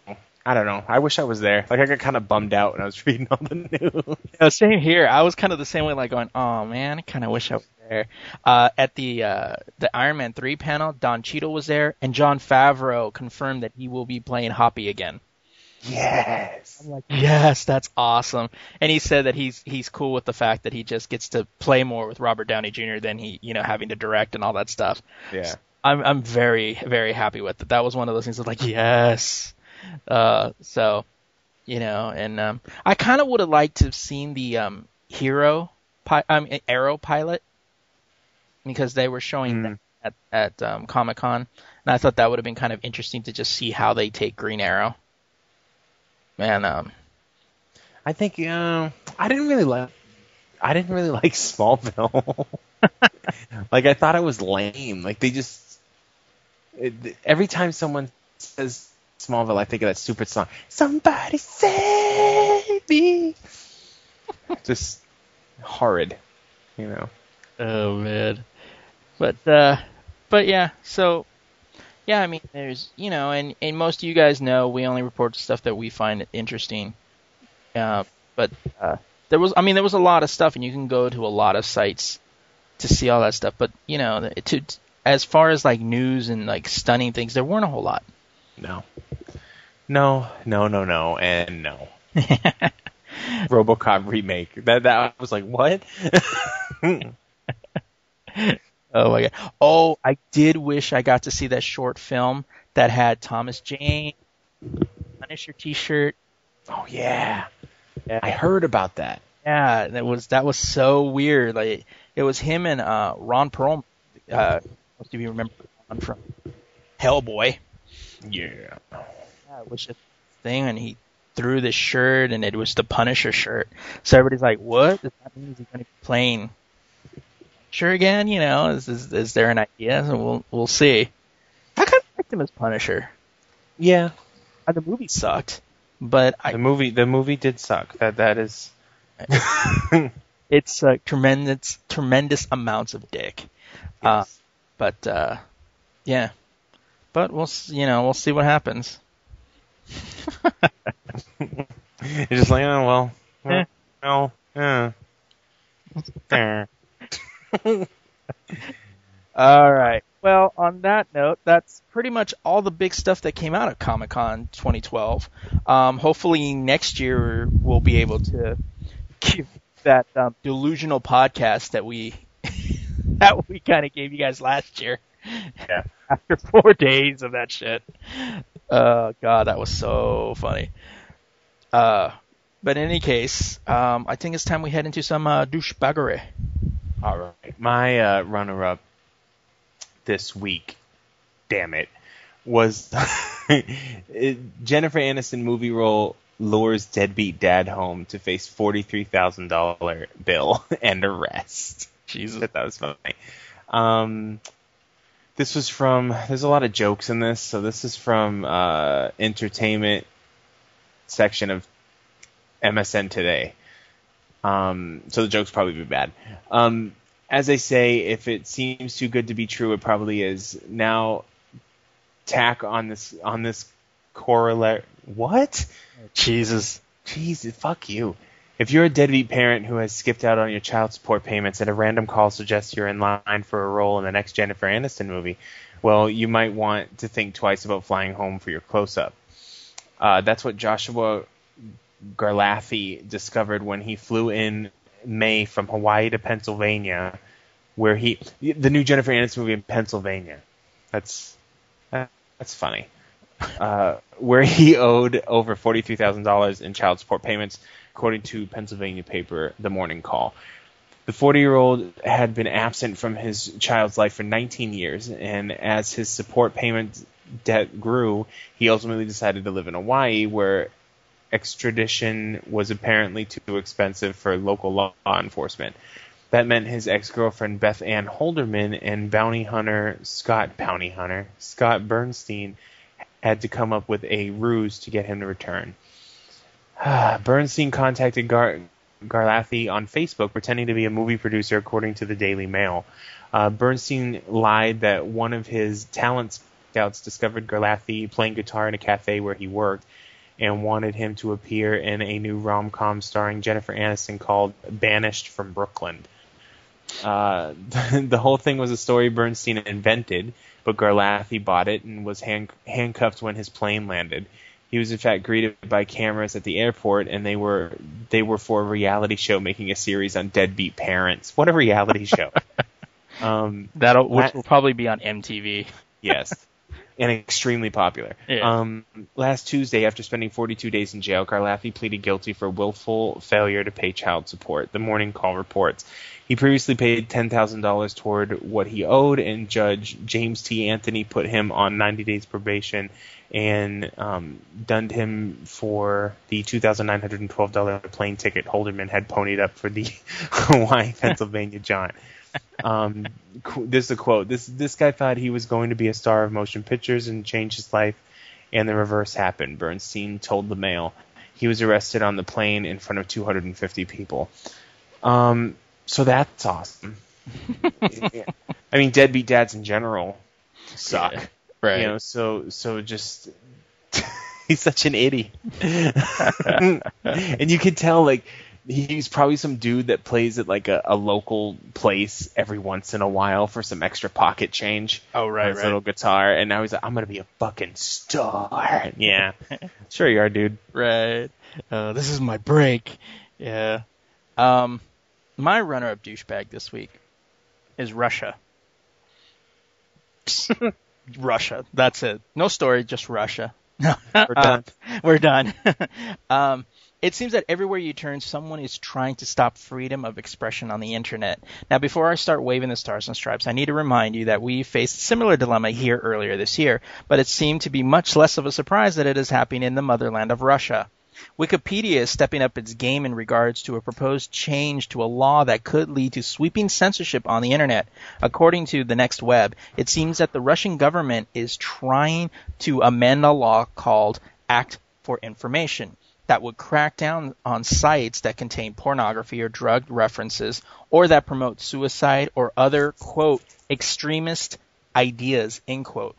I don't know. I wish I was there. Like I got kind of bummed out when I was reading all the news. No, same here. I was kind of the same way, like going, "Oh man, I kind of wish I was there." Uh, at the uh, the Iron Man three panel, Don Cheadle was there, and Jon Favreau confirmed that he will be playing Happy again. yes. I'm like, yes, that's awesome. And he said that he's he's cool with the fact that he just gets to play more with Robert Downey Jr. than he, you know, having to direct and all that stuff. Yeah. I'm I'm very very happy with it. That was one of those things that like yes. Uh, so, you know, and um, I kind of would have liked to have seen the um, hero, pi- um, Arrow pilot, because they were showing Mm. that at at um, Comic Con, and I thought that would have been kind of interesting to just see how they take Green Arrow. Man, um, I think uh, I didn't really like. I didn't really like Smallville. like I thought it was lame. Like they just it, every time someone says Smallville, I think of that stupid song. Somebody save me. just horrid, you know. Oh man. But uh but yeah, so yeah, I mean there's you know, and, and most of you guys know we only report stuff that we find interesting. Uh but uh there was I mean there was a lot of stuff and you can go to a lot of sites to see all that stuff. But you know, to as far as like news and like stunning things, there weren't a whole lot. No. No, no, no, no, and no. RoboCop remake. That that I was like what? Oh my god! Oh, I did wish I got to see that short film that had Thomas Jane, Punisher T-shirt. oh yeah. I heard about that. Yeah, that was that was so weird. Like it was him and uh, Ron Perlman. Uh, most of you remember Ron from Hellboy. Yeah. Yeah, it was just a thing, and he threw this shirt, and it was the Punisher shirt. So everybody's like, "What does that mean? he's going to be playing Punisher again? You know, is, is is there an idea? So we'll we'll see." I kind of liked him as Punisher. Yeah. The movie sucked, but I The movie the movie did suck. That that is it's uh, tremendous tremendous amounts of dick. Uh, but uh, yeah, but we'll you know we'll see what happens. You're just like, oh well. Eh. Well, yeah. All right. Well, on that note, that's pretty much all the big stuff that came out of Comic Con 2012. Um, hopefully next year we'll be able to give that um, delusional podcast that we that we kind of gave you guys last year. Yeah. After four days of that shit. Uh, God, that was so funny. Uh, but in any case, um, I think it's time we head into some uh, douchebaggery. All right. My uh, runner-up this week, damn it, was Jennifer Aniston movie role lures deadbeat dad home to face forty-three thousand dollar bill and arrest. Jesus. That was funny. Um, this was from. There's a lot of jokes in this, so this is from uh, entertainment section of MSN Today. Um, so the jokes probably be bad. Um, as they say, if it seems too good to be true, it probably is. Now, tack on this on this corollary. What? Jesus. Jesus, fuck you. If you're a deadbeat parent who has skipped out on your child support payments and a random call suggests you're in line for a role in the next Jennifer Aniston movie, well, you might want to think twice about flying home for your close up. Uh, that's what Joshua Garlathy discovered when he flew in May from Hawaii to Pennsylvania, where he the new Jennifer Aniston movie in Pennsylvania. That's that's funny. Uh, where he owed over forty three thousand dollars in child support payments, according to Pennsylvania paper The Morning Call. The 40 year old had been absent from his child's life for 19 years, and as his support payment debt grew, he ultimately decided to live in Hawaii, where extradition was apparently too expensive for local law enforcement. That meant his ex girlfriend Beth Ann Holderman and bounty hunter Scott Bounty Hunter Scott Bernstein had to come up with a ruse to get him to return. Bernstein contacted Gar- Garlathy on Facebook, pretending to be a movie producer, according to the Daily Mail. Uh, Bernstein lied that one of his talent scouts discovered Garlathy playing guitar in a cafe where he worked and wanted him to appear in a new rom com starring Jennifer Aniston called Banished from Brooklyn. Uh, the whole thing was a story Bernstein invented, but Garlathy bought it and was hand- handcuffed when his plane landed. He was in fact greeted by cameras at the airport, and they were they were for a reality show making a series on deadbeat parents. What a reality show! um, That'll which That- will probably be on MTV. yes, and extremely popular. Yeah. Um, last Tuesday, after spending 42 days in jail, Garlathy pleaded guilty for willful failure to pay child support. The Morning Call reports. He previously paid $10,000 toward what he owed, and Judge James T. Anthony put him on 90 days probation and um, dunned him for the $2,912 plane ticket Holderman had ponied up for the Hawaii, Pennsylvania jaunt. Um, this is a quote. This this guy thought he was going to be a star of motion pictures and change his life, and the reverse happened. Bernstein told the Mail. He was arrested on the plane in front of 250 people. Um, so that's awesome. I mean, deadbeat dads in general suck. Yeah, right. You know, so so just he's such an idiot, and you can tell like he's probably some dude that plays at like a, a local place every once in a while for some extra pocket change. Oh, right, on his right. little guitar, and now he's like, I'm gonna be a fucking star. Yeah, sure you are, dude. Right. Uh, this is my break. Yeah. Um, my runner-up douchebag this week is Russia. Russia. That's it. No story, just Russia. We're done. We're done. um, it seems that everywhere you turn, someone is trying to stop freedom of expression on the internet. Now, before I start waving the stars and stripes, I need to remind you that we faced a similar dilemma here earlier this year, but it seemed to be much less of a surprise that it is happening in the motherland of Russia. Wikipedia is stepping up its game in regards to a proposed change to a law that could lead to sweeping censorship on the internet. According to the Next Web, it seems that the Russian government is trying to amend a law called Act for Information that would crack down on sites that contain pornography or drug references or that promote suicide or other quote extremist ideas end quote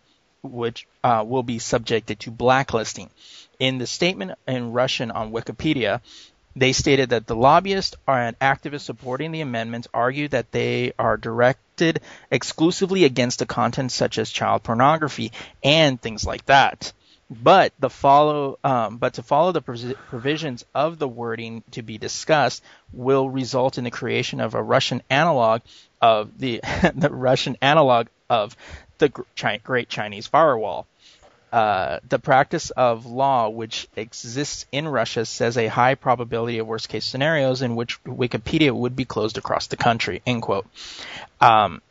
which uh, will be subjected to blacklisting. In the statement in Russian on Wikipedia, they stated that the lobbyists and activists supporting the amendments argue that they are directed exclusively against the content such as child pornography and things like that. But the follow, um, but to follow the provisions of the wording to be discussed will result in the creation of a Russian analog of the the Russian analog of the Great Chinese Firewall. Uh, the practice of law which exists in Russia says a high probability of worst case scenarios in which Wikipedia would be closed across the country. End quote. Um,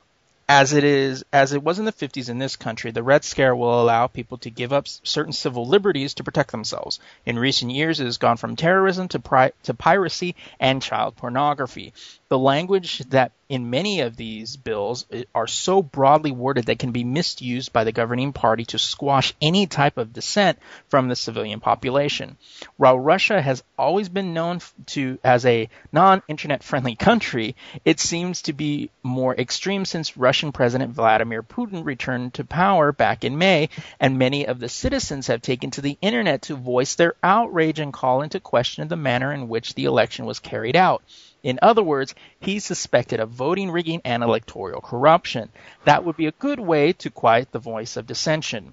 as it is, as it was in the 50s in this country, the Red Scare will allow people to give up certain civil liberties to protect themselves. In recent years, it has gone from terrorism to, pri- to piracy and child pornography. The language that in many of these bills eh, are so broadly worded that can be misused by the governing party to squash any type of dissent from the civilian population. While Russia has always been known to as a non-internet friendly country, it seems to be more extreme since Russian President Vladimir Putin returned to power back in May, and many of the citizens have taken to the internet to voice their outrage and call into question the manner in which the election was carried out. In other words, he's suspected of voting rigging and electoral corruption. That would be a good way to quiet the voice of dissension.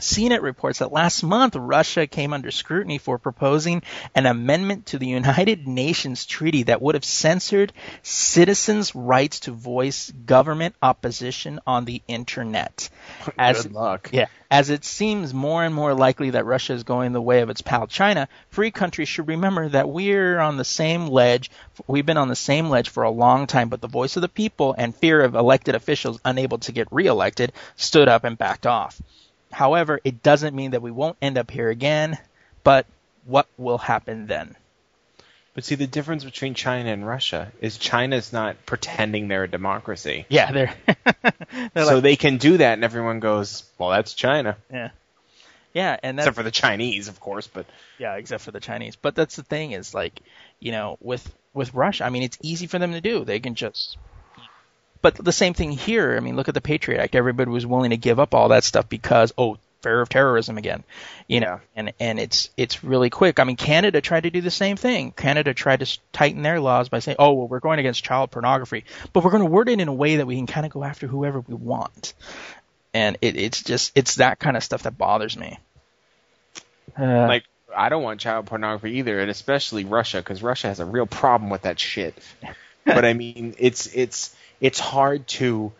CNET reports that last month Russia came under scrutiny for proposing an amendment to the United Nations treaty that would have censored citizens' rights to voice government opposition on the internet. As, Good luck. Yeah, as it seems more and more likely that Russia is going the way of its pal China, free countries should remember that we're on the same ledge. We've been on the same ledge for a long time, but the voice of the people and fear of elected officials unable to get reelected stood up and backed off. However, it doesn't mean that we won't end up here again, but what will happen then? But see, the difference between China and Russia is China's not pretending they're a democracy. Yeah, they're, they're so like, they can do that, and everyone goes, "Well, that's China," yeah, yeah, and that's except for the Chinese, of course. But Yeah, except for the Chinese. But that's the thing is like, you know, with with Russia, I mean, it's easy for them to do. They can just. But the same thing here. I mean, look at the Patriot Act. Everybody was willing to give up all that stuff because oh, fear of terrorism again, you know. And and it's it's really quick. I mean, Canada tried to do the same thing. Canada tried to tighten their laws by saying, oh, well, we're going against child pornography, but we're going to word it in a way that we can kind of go after whoever we want. And it, it's just it's that kind of stuff that bothers me. Uh, like, I don't want child pornography either, and especially Russia, because Russia has a real problem with that shit. but I mean, it's it's it's hard to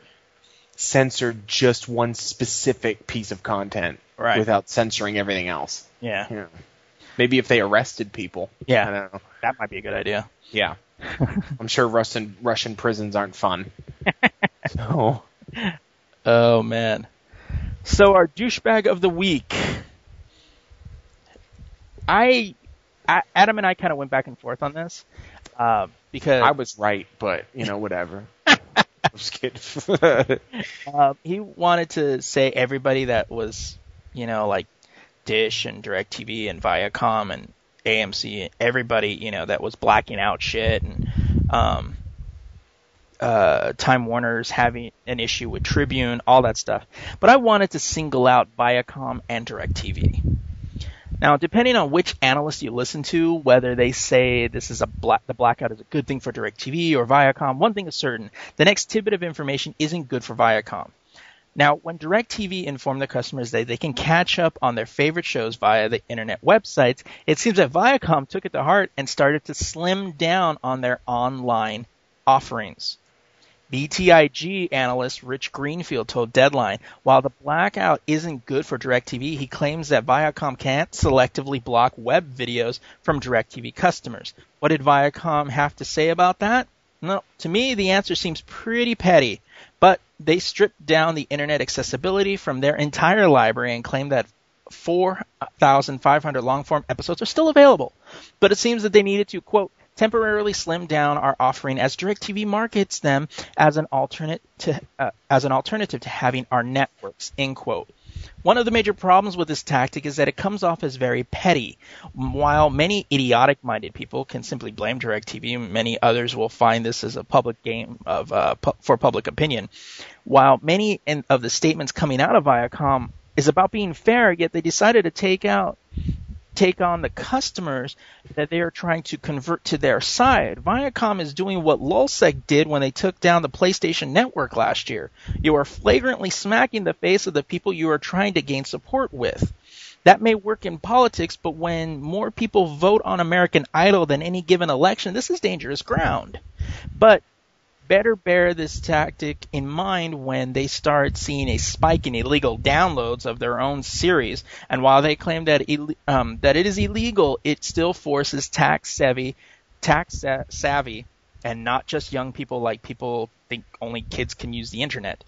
censor just one specific piece of content Right. without censoring everything else. yeah. You know, maybe if they arrested people. Yeah. I don't know. That might be a good idea. Yeah. I'm sure Russian Russian prisons aren't fun. so Oh man. So our douchebag of the week. I, I Adam and I kind of went back and forth on this uh, because I was right, but you know, whatever. I'm just kidding. uh, he wanted to say everybody that was, you know, like Dish and DirecTV and Viacom and AMC, everybody, you know, that was blacking out shit and um, uh, Time Warner's having an issue with Tribune, all that stuff. But I wanted to single out Viacom and DirecTV. Now, depending on which analyst you listen to, whether they say this is a black, the blackout is a good thing for DirecTV or Viacom, one thing is certain: the next tidbit of information isn't good for Viacom. Now, when DirecTV informed their customers that they can catch up on their favorite shows via the internet websites, it seems that Viacom took it to heart and started to slim down on their online offerings. BTIG analyst Rich Greenfield told Deadline, while the blackout isn't good for DirecTV, he claims that Viacom can't selectively block web videos from DirecTV customers. What did Viacom have to say about that? No, to me, the answer seems pretty petty, but they stripped down the internet accessibility from their entire library and claim that 4,500 long form episodes are still available. But it seems that they needed to, quote, temporarily slim down our offering as DirecTV markets them as an alternate to uh, as an alternative to having our networks. End quote. One of the major problems with this tactic is that it comes off as very petty. While many idiotic-minded people can simply blame DirecTV, many others will find this as a public game of uh, pu- for public opinion. While many in, of the statements coming out of Viacom is about being fair, yet they decided to take out take on the customers that they are trying to convert to their side. Viacom is doing what Lulzsec did when they took down the PlayStation Network last year. You are flagrantly smacking the face of the people you are trying to gain support with. That may work in politics, but when more people vote on American Idol than any given election, this is dangerous ground. But better bear this tactic in mind when they start seeing a spike in illegal downloads of their own series. And while they claim that um, that it is illegal, it still forces tax savvy, tax savvy, and not just young people like people think only kids can use the internet.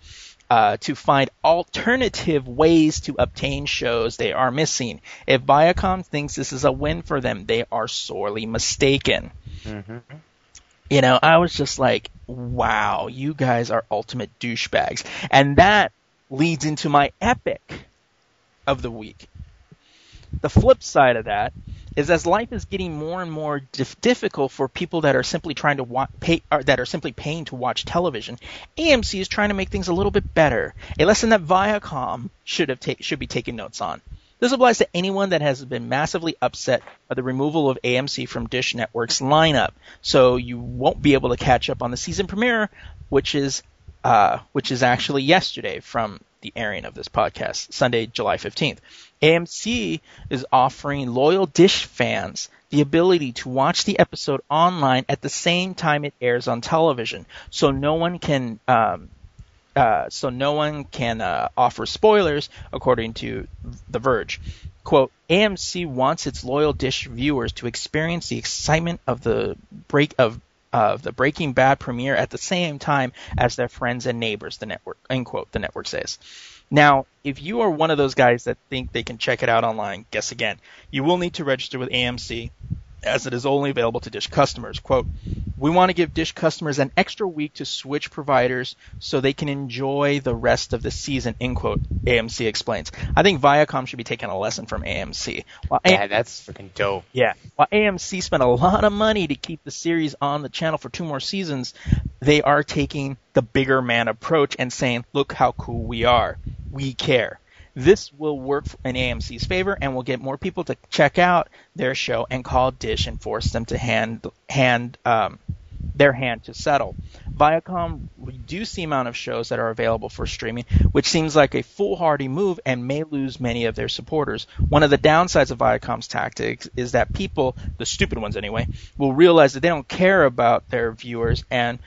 Uh, to find alternative ways to obtain shows they are missing. If Viacom thinks this is a win for them, they are sorely mistaken. Mm-hmm. You know, I was just like, wow, you guys are ultimate douchebags. And that leads into my epic of the week. The flip side of that is as life is getting more and more dif- difficult for people that are simply trying to wa- pay that are simply paying to watch television, AMC is trying to make things a little bit better. A lesson that Viacom should have ta- should be taking notes on. This applies to anyone that has been massively upset by the removal of AMC from Dish Network's lineup, so you won't be able to catch up on the season premiere, which is uh, which is actually yesterday from the airing of this podcast, Sunday, July 15th. AMC is offering loyal Dish fans the ability to watch the episode online at the same time it airs on television, so no one can um, uh, so no one can uh, offer spoilers, according to The Verge. Quote, AMC wants its loyal Dish viewers to experience the excitement of the break of of the Breaking Bad premiere at the same time as their friends and neighbors, the network, end quote, the network says. Now, if you are one of those guys that think they can check it out online, guess again. You will need to register with AMC as it is only available to Dish customers. Quote, we want to give Dish customers an extra week to switch providers so they can enjoy the rest of the season, end quote, AMC explains. I think Viacom should be taking a lesson from AMC. While yeah, that's freaking dope. Yeah. While AMC spent a lot of money to keep the series on the channel for two more seasons, they are taking the bigger man approach and saying, look how cool we are. We care. This will work in AMC's favor and will get more people to check out their show and call Dish and force them to hand hand um, their hand to settle. Viacom reduced the amount of shows that are available for streaming, which seems like a foolhardy move and may lose many of their supporters. One of the downsides of Viacom's tactics is that people, the stupid ones anyway, will realize that they don't care about their viewers and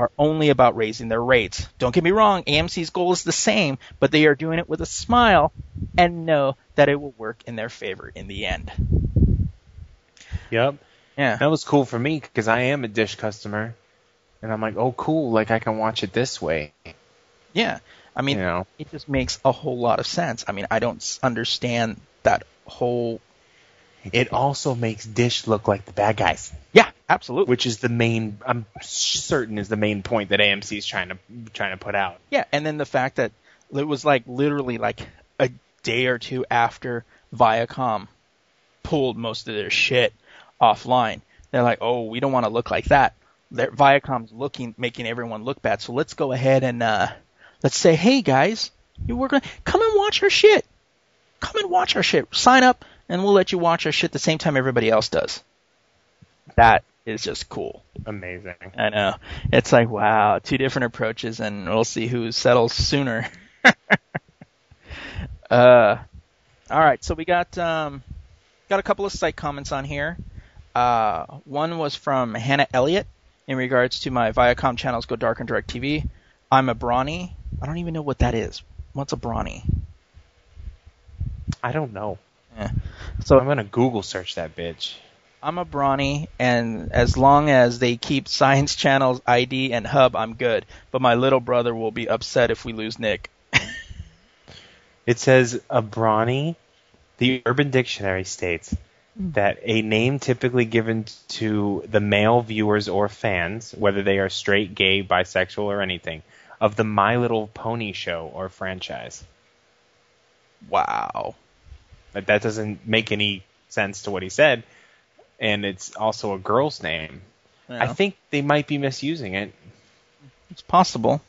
are only about raising their rates. Don't get me wrong, AMC's goal is the same, but they are doing it with a smile and know that it will work in their favor in the end. Yep. Yeah. That was cool for me because I am a Dish customer. And I'm like, oh, cool. Like, I can watch it this way. Yeah. I mean, You know. it just makes a whole lot of sense. I mean, I don't understand that whole. It also makes Dish look like the bad guys, Yeah, absolutely. which is the main. I'm certain is the main point that AMC is trying to trying to put out. Yeah, and then the fact that it was like literally like a day or two after Viacom pulled most of their shit offline. They're like, "Oh, we don't want to look like that." They're, Viacom's looking, making everyone look bad. So let's go ahead and uh, let's say, "Hey guys, you were gonna come and watch our shit. Come and watch our shit. Sign up." and we'll let you watch our shit the same time everybody else does. That is just cool. Amazing. I know. It's like wow, two different approaches, and we'll see who settles sooner. uh, all right. So we got um, got a couple of site comments on here. Uh, one was from Hannah Elliott in regards to my Viacom channels Go Dark and Direct TV. I'm a brawny. I don't even know what that is. What's a brawny? I don't know. Yeah. So I'm gonna Google search that bitch. I'm a brawny, and as long as they keep Science Channel's ID and hub, I'm good. But my little brother will be upset if we lose Nick. It says a brawny. The Urban Dictionary states hmm. that a name typically given to the male viewers or fans, whether they are straight, gay, bisexual, or anything, of the My Little Pony show or franchise. Wow. But that doesn't make any sense to what he said. And it's also a girl's name. I think they might be misusing it, it's possible.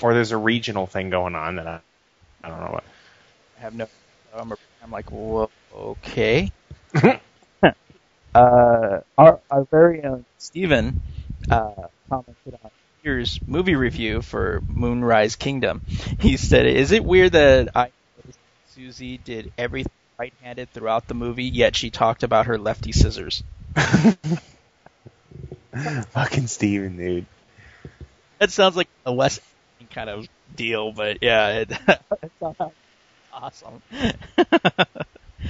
or there's a regional thing going on that I, I don't know what. I have no. I'm, a, I'm like, whoa, okay. uh, our our very own Steven uh, commented on here's movie review for Moonrise Kingdom. He said, "Is it weird that I Suzy did everything right-handed throughout the movie, yet she talked about her lefty scissors?" Fucking Steven, dude. That sounds like a Wes kind of deal, but yeah, it, it awesome.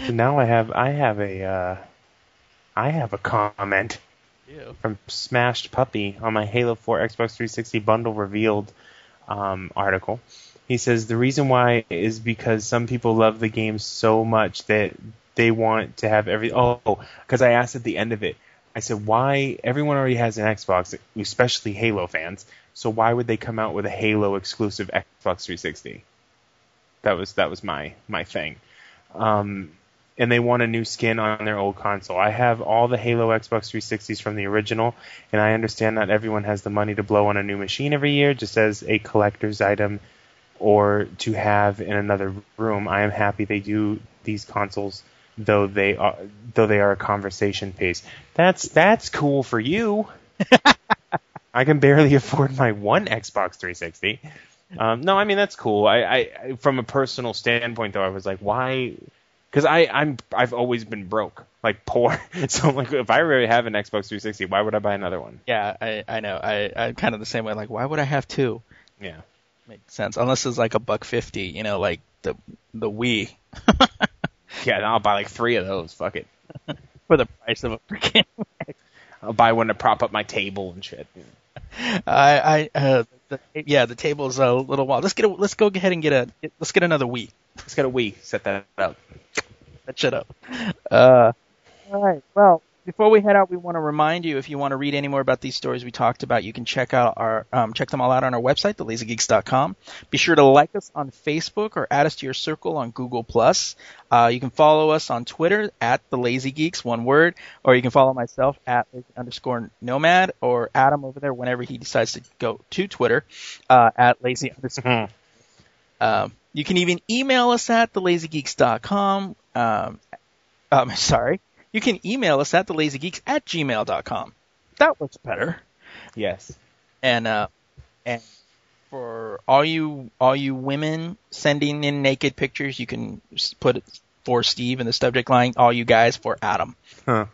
So now I have I have a uh, I have a comment Ew. from Smashed Puppy on my Halo 4 Xbox 360 bundle revealed um, article. He says the reason why is because some people love the game so much that they want to have every. Oh, because I asked at the end of it, I said why everyone already has an Xbox, especially Halo fans. So why would they come out with a Halo exclusive Xbox 360? That was that was my my thing. Um, and they want a new skin on their old console. I have all the Halo Xbox 360s from the original, and I understand not everyone has the money to blow on a new machine every year just as a collector's item or to have in another room. I am happy they do these consoles though they are though they are a conversation piece. That's that's cool for you. I can barely afford my one Xbox 360. Um, no, I mean that's cool. I, I, from a personal standpoint though, I was like, why? Because I I'm I've always been broke, like poor. so I'm like, if I really have an Xbox 360, why would I buy another one? Yeah, I I know. I I'm kind of the same way. Like, why would I have two? Yeah. Makes sense. Unless it's like a buck fifty, you know, like the the Wii Yeah, then I'll buy like three of those. Fuck it. for the price of a freaking. I'll buy one to prop up my table and shit. I I uh, the, yeah, the table's a little wild. Let's get a, let's go ahead and get a let's get another Wii. Let's get a Wii. Set that up. That shit up. Uh, all right. Well, before we head out, we want to remind you if you want to read any more about these stories we talked about, you can check out our um, check them all out on our website, thelazygeeks.com. Be sure to like us on Facebook or add us to your circle on Google Plus. Uh, you can follow us on Twitter at the Lazy Geeks, one word, or you can follow myself at lazy underscore nomad or Adam over there whenever he decides to go to Twitter uh, at lazy underscore. Um, you can even email us at thelazygeeks.com. Um, um, sorry. You can email us at thelazygeeks at gmail.com. That works better. Yes. And, uh, and for all you, all you women sending in naked pictures, you can put it for Steve in the subject line. All you guys for Adam. Huh.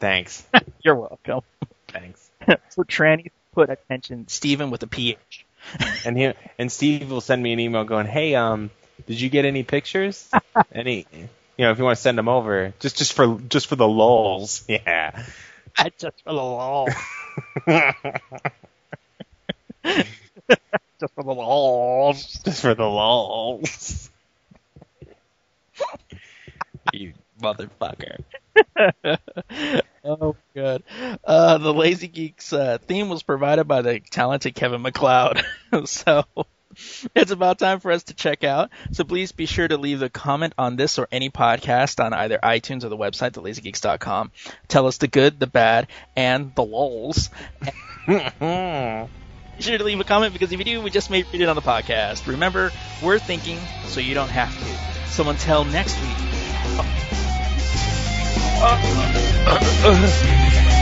Thanks. You're welcome. Thanks. for trannies, put attention Steven with a PH. And he and Steve will send me an email going, "Hey, um, did you get any pictures? any, you know, if you want to send them over, just just for just for the lulls, yeah." Just for the lol. Just for the lols. just for the lulls. you motherfucker. oh, good. Uh, the Lazy Geeks uh, theme was provided by the talented Kevin MacLeod. so it's about time for us to check out. So please be sure to leave a comment on this or any podcast on either iTunes or the website, thelazygeeks.com. Tell us the good, the bad, and the lols. Be sure to leave a comment because if you do, we just may read it on the podcast. Remember, we're thinking so you don't have to. So until next week. uh, uh, uh.